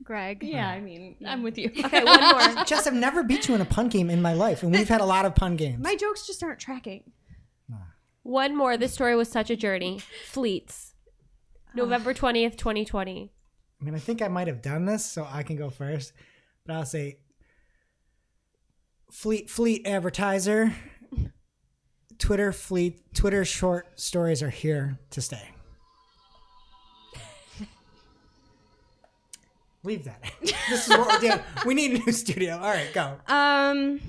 Greg. yeah, I mean, I'm with you. Okay, one more. Jess, I've never beat you in a pun game in my life, and we've had a lot of pun games. My jokes just aren't tracking. One more. This story was such a journey. Fleets. November 20th, 2020. I mean, I think I might have done this, so I can go first. But I'll say Fleet Fleet advertiser. Twitter Fleet Twitter short stories are here to stay. Leave that. this is what we're doing. We need a new studio. All right, go. Um,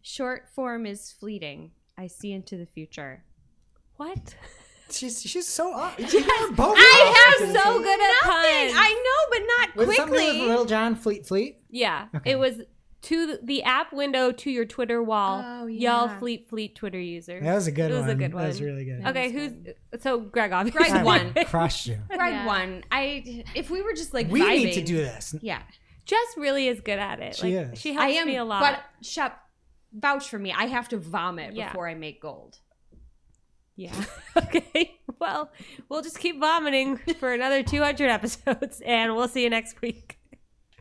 short form is fleeting. I see into the future. What? She's she's so up. You are both I off am so good at puns. I know, but not Was it something quickly. with Little John Fleet Fleet? Yeah. Okay. It was to the, the app window to your Twitter wall. Oh, Y'all fleet fleet Twitter users. That was a good It was one. a good one. That was one. really good. Okay, who's so Greg obviously. Greg won. Crushed you. Greg Yeah. won. I if we were just like We vibing, need to do this. Yeah, Jess really is good at it. She like, is. She helps I am. me a lot. But Shep, vouch for me. I have to vomit Yeah. before I make gold. yeah. okay. Well, we'll just keep vomiting for another 200 episodes, and we'll see you next week.